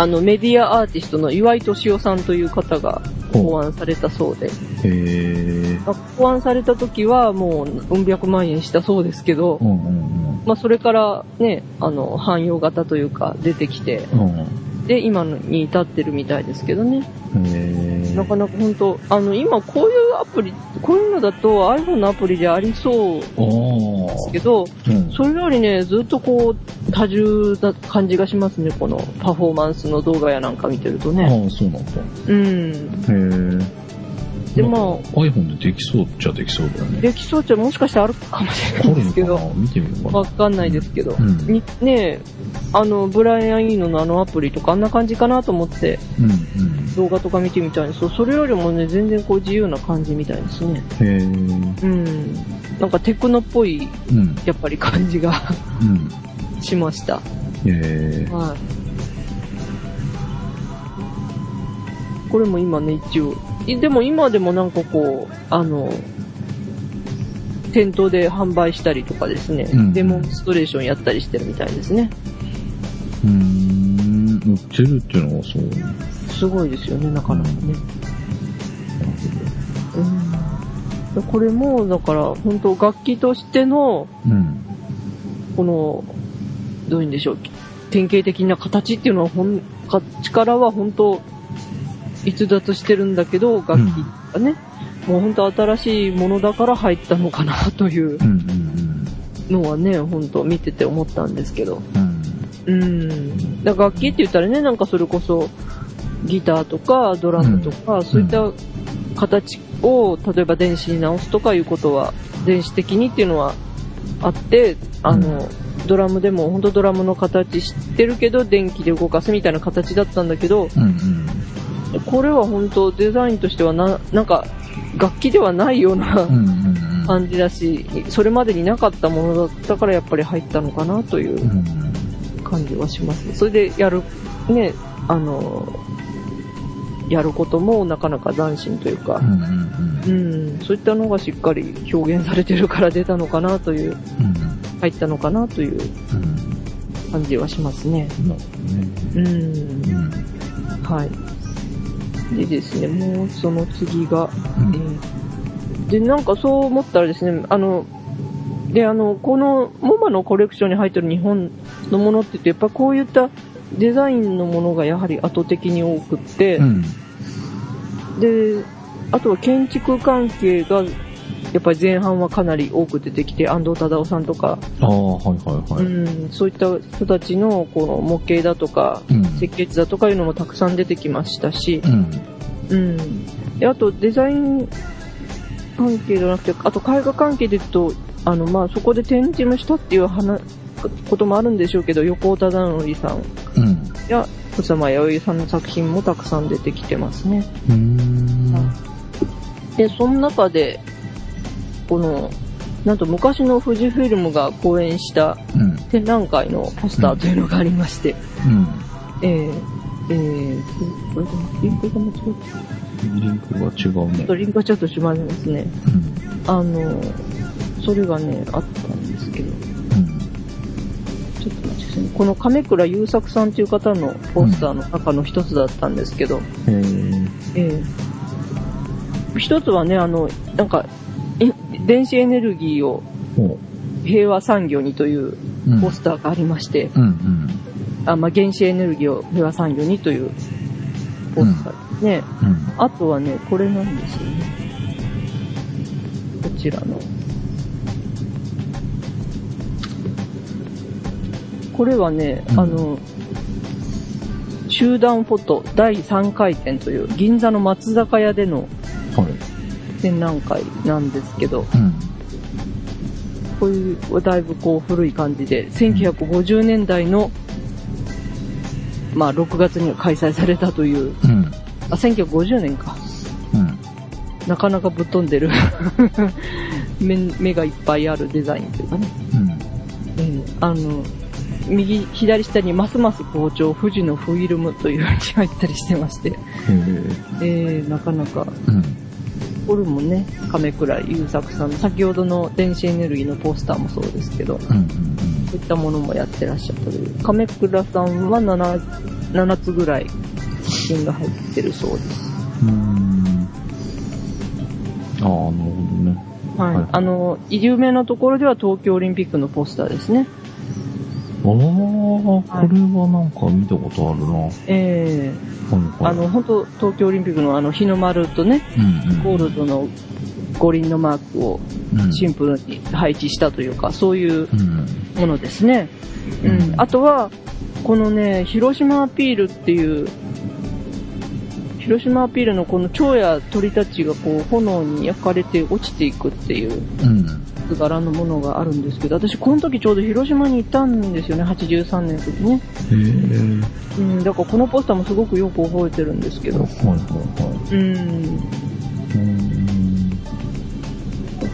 [SPEAKER 1] あの、メディアアーティストの岩井敏夫さんという方が、考案されたそうで。
[SPEAKER 2] へえ。
[SPEAKER 1] まあ考案された時はもう、うん百万円したそうですけど
[SPEAKER 2] う、んうん
[SPEAKER 1] まあ、それからね、あの、汎用型というか出てきて、
[SPEAKER 2] うん。
[SPEAKER 1] で、今に至ってるみたいですけどね。なかなか本当あの、今こういうアプリ、こういうのだと iPhone のアプリでありそう。ですけど、
[SPEAKER 2] うん。
[SPEAKER 1] それよりね、ずっとこう、多重な感じがしますね、このパフォーマンスの動画やなんか見てるとね。
[SPEAKER 2] ああ、そうなんだ。
[SPEAKER 1] うん。
[SPEAKER 2] へえ。
[SPEAKER 1] でまあ
[SPEAKER 2] iPhone でできそうっちゃできそうだよね。
[SPEAKER 1] できそうっちゃもしかしてあるかもしれないですけど、
[SPEAKER 2] 見てみようかな。
[SPEAKER 1] わかんないですけど。
[SPEAKER 2] うん
[SPEAKER 1] にねあの、ブライアン・イーノのあのアプリとかあんな感じかなと思って
[SPEAKER 2] うんうん。
[SPEAKER 1] 動画とか見てみたいんですけど、それよりもね、全然こう自由な感じみたいですね。
[SPEAKER 2] へえ。
[SPEAKER 1] うん。なんかテクノっぽい、
[SPEAKER 2] うん。
[SPEAKER 1] やっぱり感じが
[SPEAKER 2] うん。
[SPEAKER 1] しました。
[SPEAKER 2] へえ。
[SPEAKER 1] はい。これも今ね、一応。いでも今でもなんかこう、あの、店頭で販売したりとかですね、
[SPEAKER 2] うん
[SPEAKER 1] デモンストレーションやったりしてるみたいですね。
[SPEAKER 2] うーん。売ってるっていうのはそう。
[SPEAKER 1] すごいですよね、なかなかね。うん。これも、だから、本当楽器としての、
[SPEAKER 2] うん。
[SPEAKER 1] この、どういうんでしょう、典型的な形っていうのは、ほん、か力は本当、逸脱してるんだけど、楽器がね、もう本当新しいものだから入ったのかなという
[SPEAKER 2] うんうん
[SPEAKER 1] のはね、本当見てて思ったんですけど。
[SPEAKER 2] うん。うん。
[SPEAKER 1] うん。だ楽器って言ったらね、なんかそれこそ、ギターとかドラムとか、そういった形を、例えば電子に直すとかいうことは、電子的にっていうのはあって、あの、ドラムでも本当ドラムの形知ってるけど、電気で動かすみたいな形だったんだけど、
[SPEAKER 2] うんうん。
[SPEAKER 1] これは本当デザインとしてはな、なんか、楽器ではないような。感じだし、それまでになかったものだったからやっぱり入ったのかなという
[SPEAKER 2] うん
[SPEAKER 1] 感じはしますね。それでやる、ね、あの、やることもなかなか斬新というか
[SPEAKER 2] う、ん
[SPEAKER 1] そういったのがしっかり表現されてるから出たのかなという、
[SPEAKER 2] うん。
[SPEAKER 1] 入ったのかなという
[SPEAKER 2] うん。
[SPEAKER 1] 感じはしますね。うん、
[SPEAKER 2] うん。
[SPEAKER 1] はい。でですね、もうその次が、
[SPEAKER 2] うん
[SPEAKER 1] えーで、なんかそう思ったらですね、あの、で、あの、この、モマのコレクションに入ってる日本のものって言って、やっぱこういったデザインのものがやはり圧倒的に多くって、
[SPEAKER 2] うん。
[SPEAKER 1] で、あとは建築関係が、やっぱり前半はかなり多く出てきて、安藤忠雄さんとか、
[SPEAKER 2] ああ、はいはいはい。
[SPEAKER 1] うん、そういった人たちのこの模型だとか、
[SPEAKER 2] うん。
[SPEAKER 1] 設計図だとかいうのもたくさん出てきましたし
[SPEAKER 2] う、ん。
[SPEAKER 1] うん。であとデザイン関係じゃなくて、あと絵画関係で言うと、あの、まあ、そこで展示もしたっていう話、こともあるんでしょうけど、横尾忠則さん
[SPEAKER 2] うん。
[SPEAKER 1] や、草間彌生さんの作品もたくさん出てきてますね。
[SPEAKER 2] うーん。
[SPEAKER 1] で、その中で、この、なんと昔の富士フィルムが公演した
[SPEAKER 2] うん。
[SPEAKER 1] 展覧会のポスターというのがありまして、
[SPEAKER 2] うん。
[SPEAKER 1] えー、えー、これでもリンクが間違って
[SPEAKER 2] リンクが違う
[SPEAKER 1] ちょっ
[SPEAKER 2] ね
[SPEAKER 1] と。リンクがちょっとしまいますね。
[SPEAKER 2] うん。
[SPEAKER 1] あの、それがね、あったんですけど、
[SPEAKER 2] うん。
[SPEAKER 1] ちょっと待ってくださいね。この亀倉優作さんという方のポスターの中の一つだったんですけど、
[SPEAKER 2] へえ。
[SPEAKER 1] ええ一つはね、あの、なんか、え電子エネルギーを
[SPEAKER 2] ほ
[SPEAKER 1] 平和産業にという
[SPEAKER 2] う。うん。
[SPEAKER 1] ポスターがありまして、
[SPEAKER 2] うんうん。
[SPEAKER 1] あまあ、原子エネルギーを平和産業にというポスターですね。
[SPEAKER 2] うん。
[SPEAKER 1] あとはね、これなんですよね。こちらの。これはね、
[SPEAKER 2] うん
[SPEAKER 1] あの、集団フォト第3回展という銀座の松坂屋での
[SPEAKER 2] はい。
[SPEAKER 1] 展覧会なんですけど、
[SPEAKER 2] うん。
[SPEAKER 1] こういうだいぶこう古い感じで、1950年代の、まあ6月に開催されたという、
[SPEAKER 2] うん。
[SPEAKER 1] あ、1950年か。
[SPEAKER 2] うん。
[SPEAKER 1] なかなかぶっ飛んでる 目目がいっぱいあるデザインというかね。
[SPEAKER 2] うん。
[SPEAKER 1] えーあの、右、左下にますます好調、富士のフィルムという字が入ったりしてまして。
[SPEAKER 2] え
[SPEAKER 1] ー、なかなか、
[SPEAKER 2] うん。
[SPEAKER 1] これもね、亀倉優作さんの、先ほどの電子エネルギーのポスターもそうですけど、
[SPEAKER 2] うん。うん。
[SPEAKER 1] そういったものもやってらっしゃったという。亀倉さんは 7, 7つぐらい作品が入ってるそうです。
[SPEAKER 2] うん。ああ、なるほどね。
[SPEAKER 1] はい。
[SPEAKER 2] はい
[SPEAKER 1] あの、有名なところでは東京オリンピックのポスターですね。
[SPEAKER 2] ああ、これはなんか見たことあるな。はい
[SPEAKER 1] ええ
[SPEAKER 2] はい。
[SPEAKER 1] あの、本当東京オリンピックのあの、日の丸とね、
[SPEAKER 2] うんうん、
[SPEAKER 1] ゴールドの五輪のマークを
[SPEAKER 2] うん
[SPEAKER 1] シンプルに配置したというか、そういう
[SPEAKER 2] うん。
[SPEAKER 1] ものですね。う
[SPEAKER 2] うん
[SPEAKER 1] ん。あとは、このね、広島アピールっていう、広島アピールのこの蝶や鳥たちがこう炎に焼かれて落ちていくっていう
[SPEAKER 2] うん。
[SPEAKER 1] 図柄のものがあるんですけど、私この時ちょうど広島にいたんですよね、83年の時ね。
[SPEAKER 2] へえ。
[SPEAKER 1] うん、だからこのポスターもすごくよく覚えてるんですけど。
[SPEAKER 2] はいはいはい。
[SPEAKER 1] うん。
[SPEAKER 2] うん。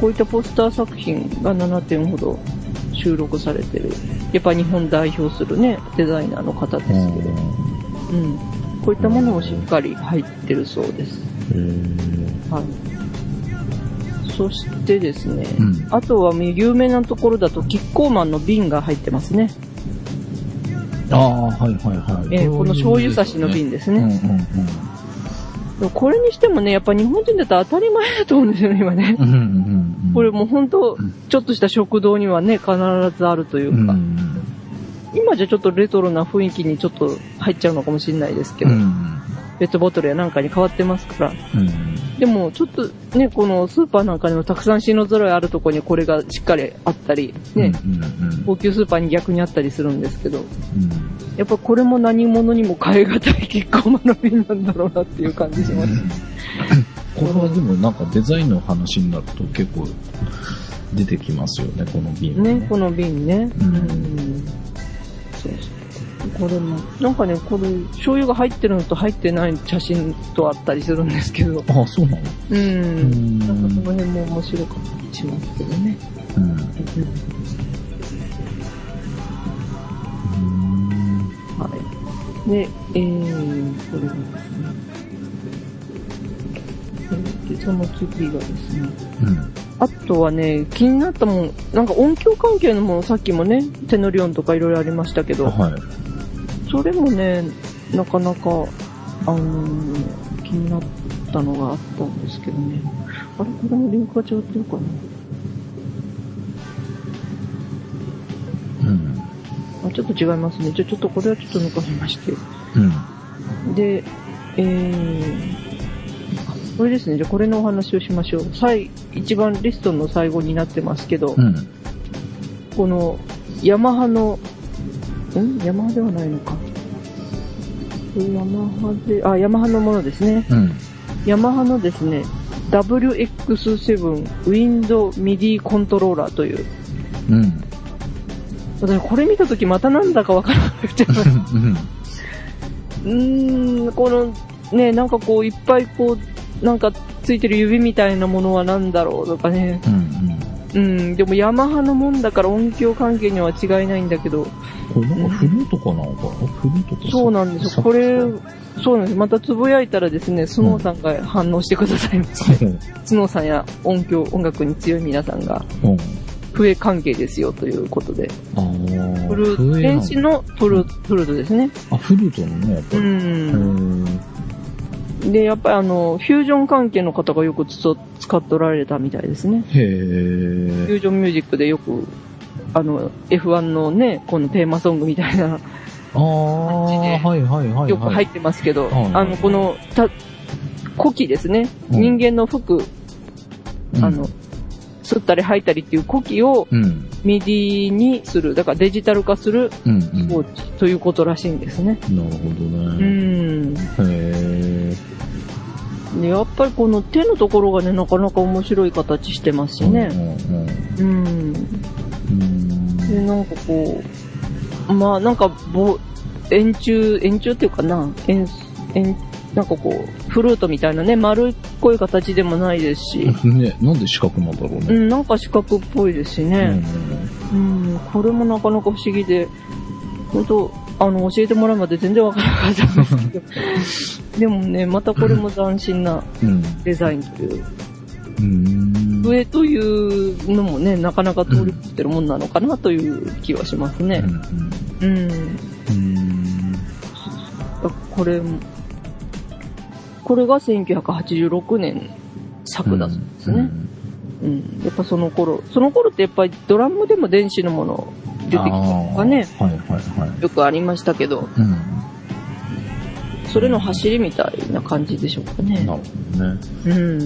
[SPEAKER 1] こういったポスター作品が7点ほど収録されてる。やっぱ日本代表するね、デザイナーの方ですけど。うん。こういったものもしっかり入ってるそうです。
[SPEAKER 2] へ
[SPEAKER 1] い。そしてですね、
[SPEAKER 2] うん
[SPEAKER 1] あとは有名なところだとキッコーマンの瓶が入ってますね。
[SPEAKER 2] ああ、はいはいはい。
[SPEAKER 1] えーこの醤油差しの瓶ですね。
[SPEAKER 2] うんうんうん。
[SPEAKER 1] これにしてもね、やっぱ日本人だったら当たり前だと思うんですよね、今ね。
[SPEAKER 2] うんうんうん。
[SPEAKER 1] これもう本当、ちょっとした食堂にはね、必ずあるというか、
[SPEAKER 2] うん
[SPEAKER 1] 今じゃちょっとレトロな雰囲気にちょっと入っちゃうのかもしれないですけど、
[SPEAKER 2] うん。
[SPEAKER 1] ペットボトルやなんかに変わってますから。
[SPEAKER 2] うん。
[SPEAKER 1] でも、ちょっとね、このスーパーなんかにもたくさん品揃えあるところにこれがしっかりあったり、ね、
[SPEAKER 2] うんうんうん。
[SPEAKER 1] 高級スーパーに逆にあったりするんですけど、
[SPEAKER 2] うん
[SPEAKER 1] やっぱこれも何物にも変え難いキッコーマンの瓶なんだろうなっていう感じします。
[SPEAKER 2] これはでもなんかデザインの話になると結構出てきますよね、この瓶は
[SPEAKER 1] ね、この瓶ね。
[SPEAKER 2] う
[SPEAKER 1] うんん。そうそう。これも、なんかね、これ、醤油が入ってるのと入ってない写真とあったりするんですけど、
[SPEAKER 2] ああ、そうなの？
[SPEAKER 1] うん。
[SPEAKER 2] ん
[SPEAKER 1] なんかその辺も面白かったりしますけどね。
[SPEAKER 2] うん。
[SPEAKER 1] はい。で、えー、これがですね。で、その次がですね。
[SPEAKER 2] うん。
[SPEAKER 1] あとはね、気になったもん、なんか音響関係のもの、さっきもね、テノリオンとかいろいろありましたけど、
[SPEAKER 2] はい。
[SPEAKER 1] それもね、なかなか、あのー気になったのがあったんですけどね。あれこれもリンクが違ってるかな？
[SPEAKER 2] うん。
[SPEAKER 1] あちょっと違いますね。じゃあちょっとこれはちょっと抜かしまして。
[SPEAKER 2] うん。
[SPEAKER 1] で、えー、あこれですね。じゃあこれのお話をしましょう。最、一番リストの最後になってますけど、
[SPEAKER 2] うん。
[SPEAKER 1] この、ヤマハの、んヤマハではないのか。ヤマハで、あ、ヤマハのものですね。
[SPEAKER 2] うん。
[SPEAKER 1] ヤマハのですね、WX7 ウィンドミディコントローラーという。
[SPEAKER 2] うん。
[SPEAKER 1] 私これ見たときまたなんだかわからなくて。うーん、この、ね、なんかこういっぱいこう、なんかついてる指みたいなものは何だろうとかね。
[SPEAKER 2] うん。
[SPEAKER 1] うん、でもヤマハのもんだから音響関係には違いないんだけど、
[SPEAKER 2] これなんかフルートかなのかフルートと
[SPEAKER 1] そうなんですよ。これ、そうなんです。またつぶやいたらですね、スノーさんが反応してくださいまして、スノーさんや音響、音楽に強い皆さんが、
[SPEAKER 2] うん。
[SPEAKER 1] 笛関係ですよということで、
[SPEAKER 2] ああ。
[SPEAKER 1] フルート、電子のフルフルートですね。
[SPEAKER 2] あ、フルートのね、やっぱ
[SPEAKER 1] う
[SPEAKER 2] り。
[SPEAKER 1] ん。
[SPEAKER 2] へ
[SPEAKER 1] で、やっぱりあの、フュージョン関係の方がよく使っておられたみたいですね。
[SPEAKER 2] え。へ
[SPEAKER 1] フュージョンミュージックでよく、あの、F1 のね、このテーマソングみたいな、
[SPEAKER 2] え。ああ、はいはいはい。
[SPEAKER 1] よく入ってますけど、
[SPEAKER 2] はい
[SPEAKER 1] あの、この、た、呼気ですね。
[SPEAKER 2] うん
[SPEAKER 1] 人間の吹く、
[SPEAKER 2] うん
[SPEAKER 1] あの、吸ったり吐いたりっていう呼気を
[SPEAKER 2] うん。
[SPEAKER 1] MIDI にする、だからデジタル化する。装置ということらしいんですね。
[SPEAKER 2] なるほど
[SPEAKER 1] う
[SPEAKER 2] ね。
[SPEAKER 1] ん。
[SPEAKER 2] へ
[SPEAKER 1] やっぱりこの手のところがね、なかなか面白い形してますしね。うん。
[SPEAKER 2] うんうんうん。
[SPEAKER 1] で、なんかこう、まあなんか、ぼ、円柱、円柱っていうかな、円、円、なんかこう、フルートみたいなね、丸っこい形でもないですし、
[SPEAKER 2] うん。ね、なんで四角なんだろうね。
[SPEAKER 1] うん、なんか四角っぽいですしね。うん、これもなかなか不思議で、本当あの、教えてもらうまで全然わからなかったんですけど、でもね、またこれも斬新な
[SPEAKER 2] うん。
[SPEAKER 1] デザインという、
[SPEAKER 2] うん。
[SPEAKER 1] 上というのもね、なかなか通り越してるもんなのかなという気はしますね。うん。
[SPEAKER 2] うん。うん。
[SPEAKER 1] これも、これが1986年作だそうですね。うん。やっぱその頃、その頃ってやっぱりドラムでも電子のもの出てきたとかね、
[SPEAKER 2] はいはいはい。
[SPEAKER 1] よくありましたけど、
[SPEAKER 2] うん。
[SPEAKER 1] それの走りみたいな感じでしょうかね
[SPEAKER 2] な。るほどね。
[SPEAKER 1] うん。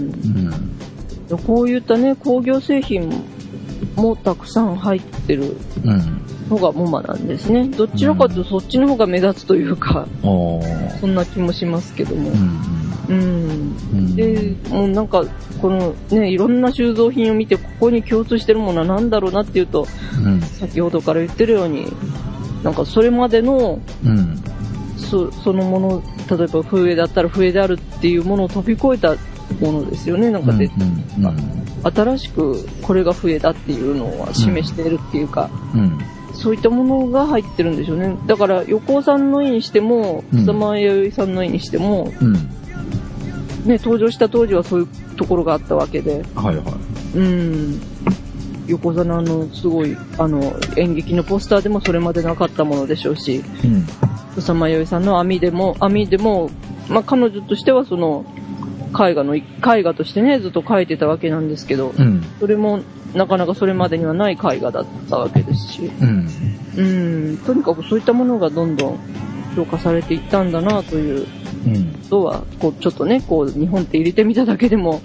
[SPEAKER 2] うん。
[SPEAKER 1] こういったね、工業製品もたくさん入ってる
[SPEAKER 2] うん。
[SPEAKER 1] のがモマなんですね。どちらかというとそっちの方が目立つというか、
[SPEAKER 2] ああ。
[SPEAKER 1] そんな気もしますけども
[SPEAKER 2] う。ん
[SPEAKER 1] うん。
[SPEAKER 2] うん。
[SPEAKER 1] で、もうなんか、このね、いろんな収蔵品を見て、ここに共通してるものは何だろうなっていうと、
[SPEAKER 2] うん。
[SPEAKER 1] 先ほどから言ってるように、なんかそれまでの、
[SPEAKER 2] うん。
[SPEAKER 1] そそのもの、例えば笛だったら笛であるっていうものを飛び越えたものですよね。なんかで、
[SPEAKER 2] うん。うん。
[SPEAKER 1] 新しくこれが笛だっていうのは示しているっていうか、
[SPEAKER 2] うん。
[SPEAKER 1] そういったものが入ってるんでしょうね。だから、横尾さんの絵にしても、
[SPEAKER 2] うん
[SPEAKER 1] 草間彌生さんの絵にしても、
[SPEAKER 2] うん。
[SPEAKER 1] ね、登場した当時はそういうところがあったわけで、
[SPEAKER 2] はいはい。
[SPEAKER 1] うん。横尾さんのすごい、あの、演劇のポスターでもそれまでなかったものでしょうし、
[SPEAKER 2] うん。
[SPEAKER 1] 草間彌生さんの網でも、網でも、まあ、彼女としてはその、絵画の、絵画としてね、ずっと描いてたわけなんですけど、
[SPEAKER 2] うん。
[SPEAKER 1] それも、なかなかそれまでにはない絵画だったわけですし、
[SPEAKER 2] うん。
[SPEAKER 1] うん、とにかくそういったものがどんどん評価されていったんだなという
[SPEAKER 2] うん。
[SPEAKER 1] ことは、こう、ちょっとね、こう、日本って入れてみただけでも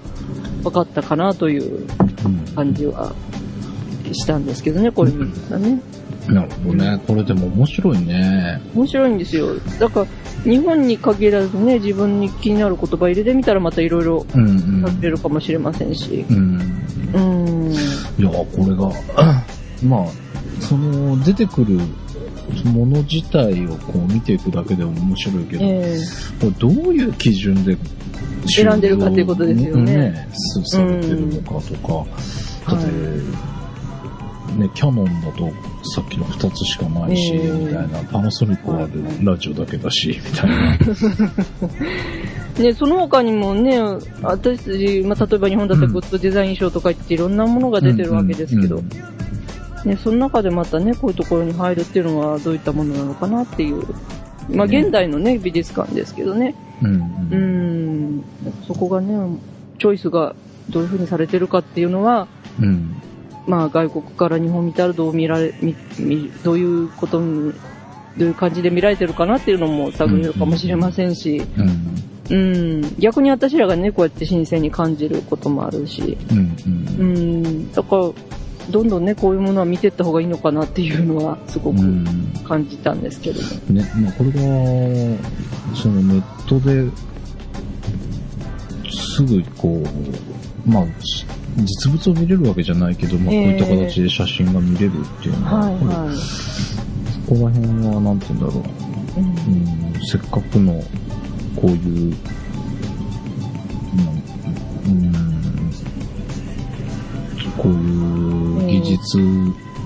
[SPEAKER 1] 分かったかなという感じはしたんですけどね、これ見たらね。
[SPEAKER 2] なるほどね。これでも面白いね。
[SPEAKER 1] 面白いんですよ。だから、日本に限らずね、自分に気になる言葉入れてみたらまたいろいろ
[SPEAKER 2] うんうん。
[SPEAKER 1] 食べれるかもしれませんし。
[SPEAKER 2] うん。
[SPEAKER 1] うん。
[SPEAKER 2] いや、これが、まあ、その、出てくるもの自体をこう見ていくだけでも面白いけど、
[SPEAKER 1] え
[SPEAKER 2] これどういう基準で
[SPEAKER 1] 選んでるかっていうことですよね。
[SPEAKER 2] ねすされてるのかとか、だって、ね、キャノンだとさっきの2つしかないし、
[SPEAKER 1] ええ。
[SPEAKER 2] みたいな、パナソニックはラジオだけだし、みたいな。
[SPEAKER 1] え ね、その他にもね、私たち、まあ、例えば日本だったらグッドデザイン賞とか言っていろんなものが出てるわけですけど、
[SPEAKER 2] うん
[SPEAKER 1] ね、その中でまたね、こういうところに入るっていうのはどういったものなのかなっていう、まあ、現代のね、美術館ですけどね、
[SPEAKER 2] うん
[SPEAKER 1] うーん、そこがね、チョイスがどういう風にされてるかっていうのは、
[SPEAKER 2] うん。
[SPEAKER 1] まあ、外国から日本見たらどう見られ、みみどういうことに、どういう感じで見られてるかなっていうのも探れるかもしれませんし、
[SPEAKER 2] うん。
[SPEAKER 1] うん、逆に私らがね、こうやって新鮮に感じることもあるし、
[SPEAKER 2] うん。
[SPEAKER 1] う
[SPEAKER 2] うん。
[SPEAKER 1] ん、だから、どんどんね、こういうものは見ていった方がいいのかなっていうのは、すごく
[SPEAKER 2] うん
[SPEAKER 1] 感じたんですけども。
[SPEAKER 2] ね、まあ、これが、そのネットで、すぐこう、まあ、し実物を見れるわけじゃないけど、まあ、こう
[SPEAKER 1] ええ
[SPEAKER 2] いった形で写真が見れるっていうのは、
[SPEAKER 1] はい
[SPEAKER 2] やっぱり
[SPEAKER 1] はい。
[SPEAKER 2] そこら辺は、なんて言うんだろう、
[SPEAKER 1] うん
[SPEAKER 2] うん、せっかくの、こういう、うん、うん、こういう技術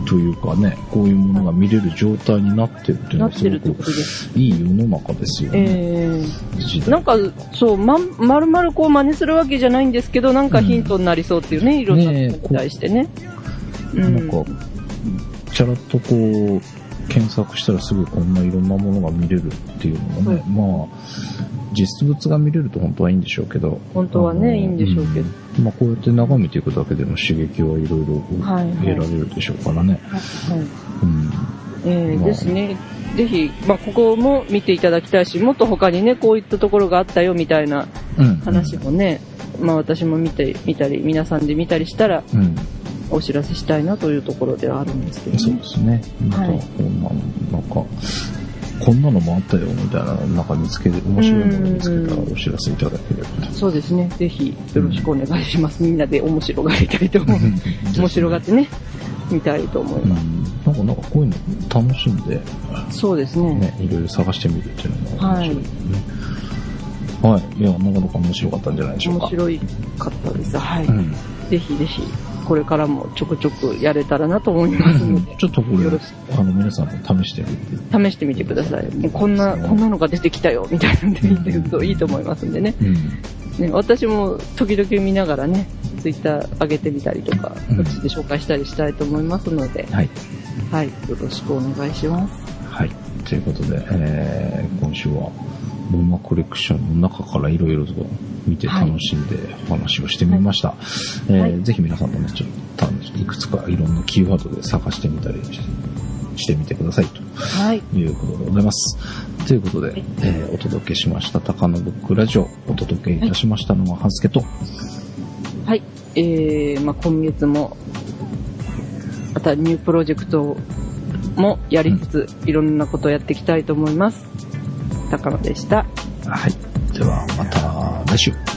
[SPEAKER 2] というかね、こういうものが見れる状態になってるっていうの
[SPEAKER 1] な
[SPEAKER 2] はすごく。いい世の中ですよね。
[SPEAKER 1] えー、なんか、そう、ま、まるまるこう真似するわけじゃないんですけど、なんかヒントになりそうっていうね、いろんなことに対してね。うん。
[SPEAKER 2] なんか、ちゃらっとこう、検索したらすぐこんないろんなものが見れるっていうのもね、まあ、実物が見れると本当はいいんでしょうけど。
[SPEAKER 1] 本当はねいいんでしょうけど
[SPEAKER 2] んまあこうやって眺めていくだけでも刺激はいろいろ得られるでしょうからね。
[SPEAKER 1] はい
[SPEAKER 2] うん。
[SPEAKER 1] えー
[SPEAKER 2] まあ
[SPEAKER 1] ですね。ぜひ、まあ、ここも見ていただきたいし、もっと他にね、こういったところがあったよみたいな
[SPEAKER 2] うん。
[SPEAKER 1] 話もね、まあ私も見て、見たり、皆さんで見たりしたら、
[SPEAKER 2] うん。
[SPEAKER 1] お知らせしたいなというところではあるんですけどね
[SPEAKER 2] そうで。すね。また、
[SPEAKER 1] はい
[SPEAKER 2] こんなの、なんか、こんなのもあったよみたいな、なんか見つけて、面白いもの見つけたらお知らせいただければと。
[SPEAKER 1] そうですね。ぜひ、よろしくお願いします。みんなで面白がりたいと思う。面白がってね、見たいと思いうます。
[SPEAKER 2] ん。なんか、なんかこういうの楽しんで、
[SPEAKER 1] そうですね。
[SPEAKER 2] ね、いろいろ探してみるっていうのが面白いですね。はい。いや、なかなか面白かったんじゃないでしょうか。
[SPEAKER 1] 面白いかったです。はい。
[SPEAKER 2] うん。
[SPEAKER 1] ぜひぜひ、これからもちょくちょくやれたらなと思いますので、
[SPEAKER 2] ちょっとこれ、あの、皆さんも試してみて。
[SPEAKER 1] 試してみてください。もうこんな、こんなのが出てきたよ、みたいなんで見てるといいと思いますんでね。
[SPEAKER 2] うん。
[SPEAKER 1] ね私も時々見ながらね、ツイッター上げてみたりとか、
[SPEAKER 2] うん
[SPEAKER 1] こっちで紹介したりしたいと思いますので、
[SPEAKER 2] はい。
[SPEAKER 1] はい、よろしくお願いします。
[SPEAKER 2] はい。ということで、えー、今週は、モンマコレクションの中からいろいろと見て楽しんでお話をしてみました。えー
[SPEAKER 1] はい
[SPEAKER 2] ぜひ皆さんもね、ちょっといくつかいろんなキーワードで探してみたりしてみてくださいと
[SPEAKER 1] はい。
[SPEAKER 2] いうことでございます。ということで、えーお届けしました、高野ブックラジオ、お届けいたしましたのは、はずけと、
[SPEAKER 1] はい。えー、まあ今月も、またニュープロジェクトもやりつつ、いろんなことをやっていきたいと思います。高野でした。
[SPEAKER 2] はい。では、また来週。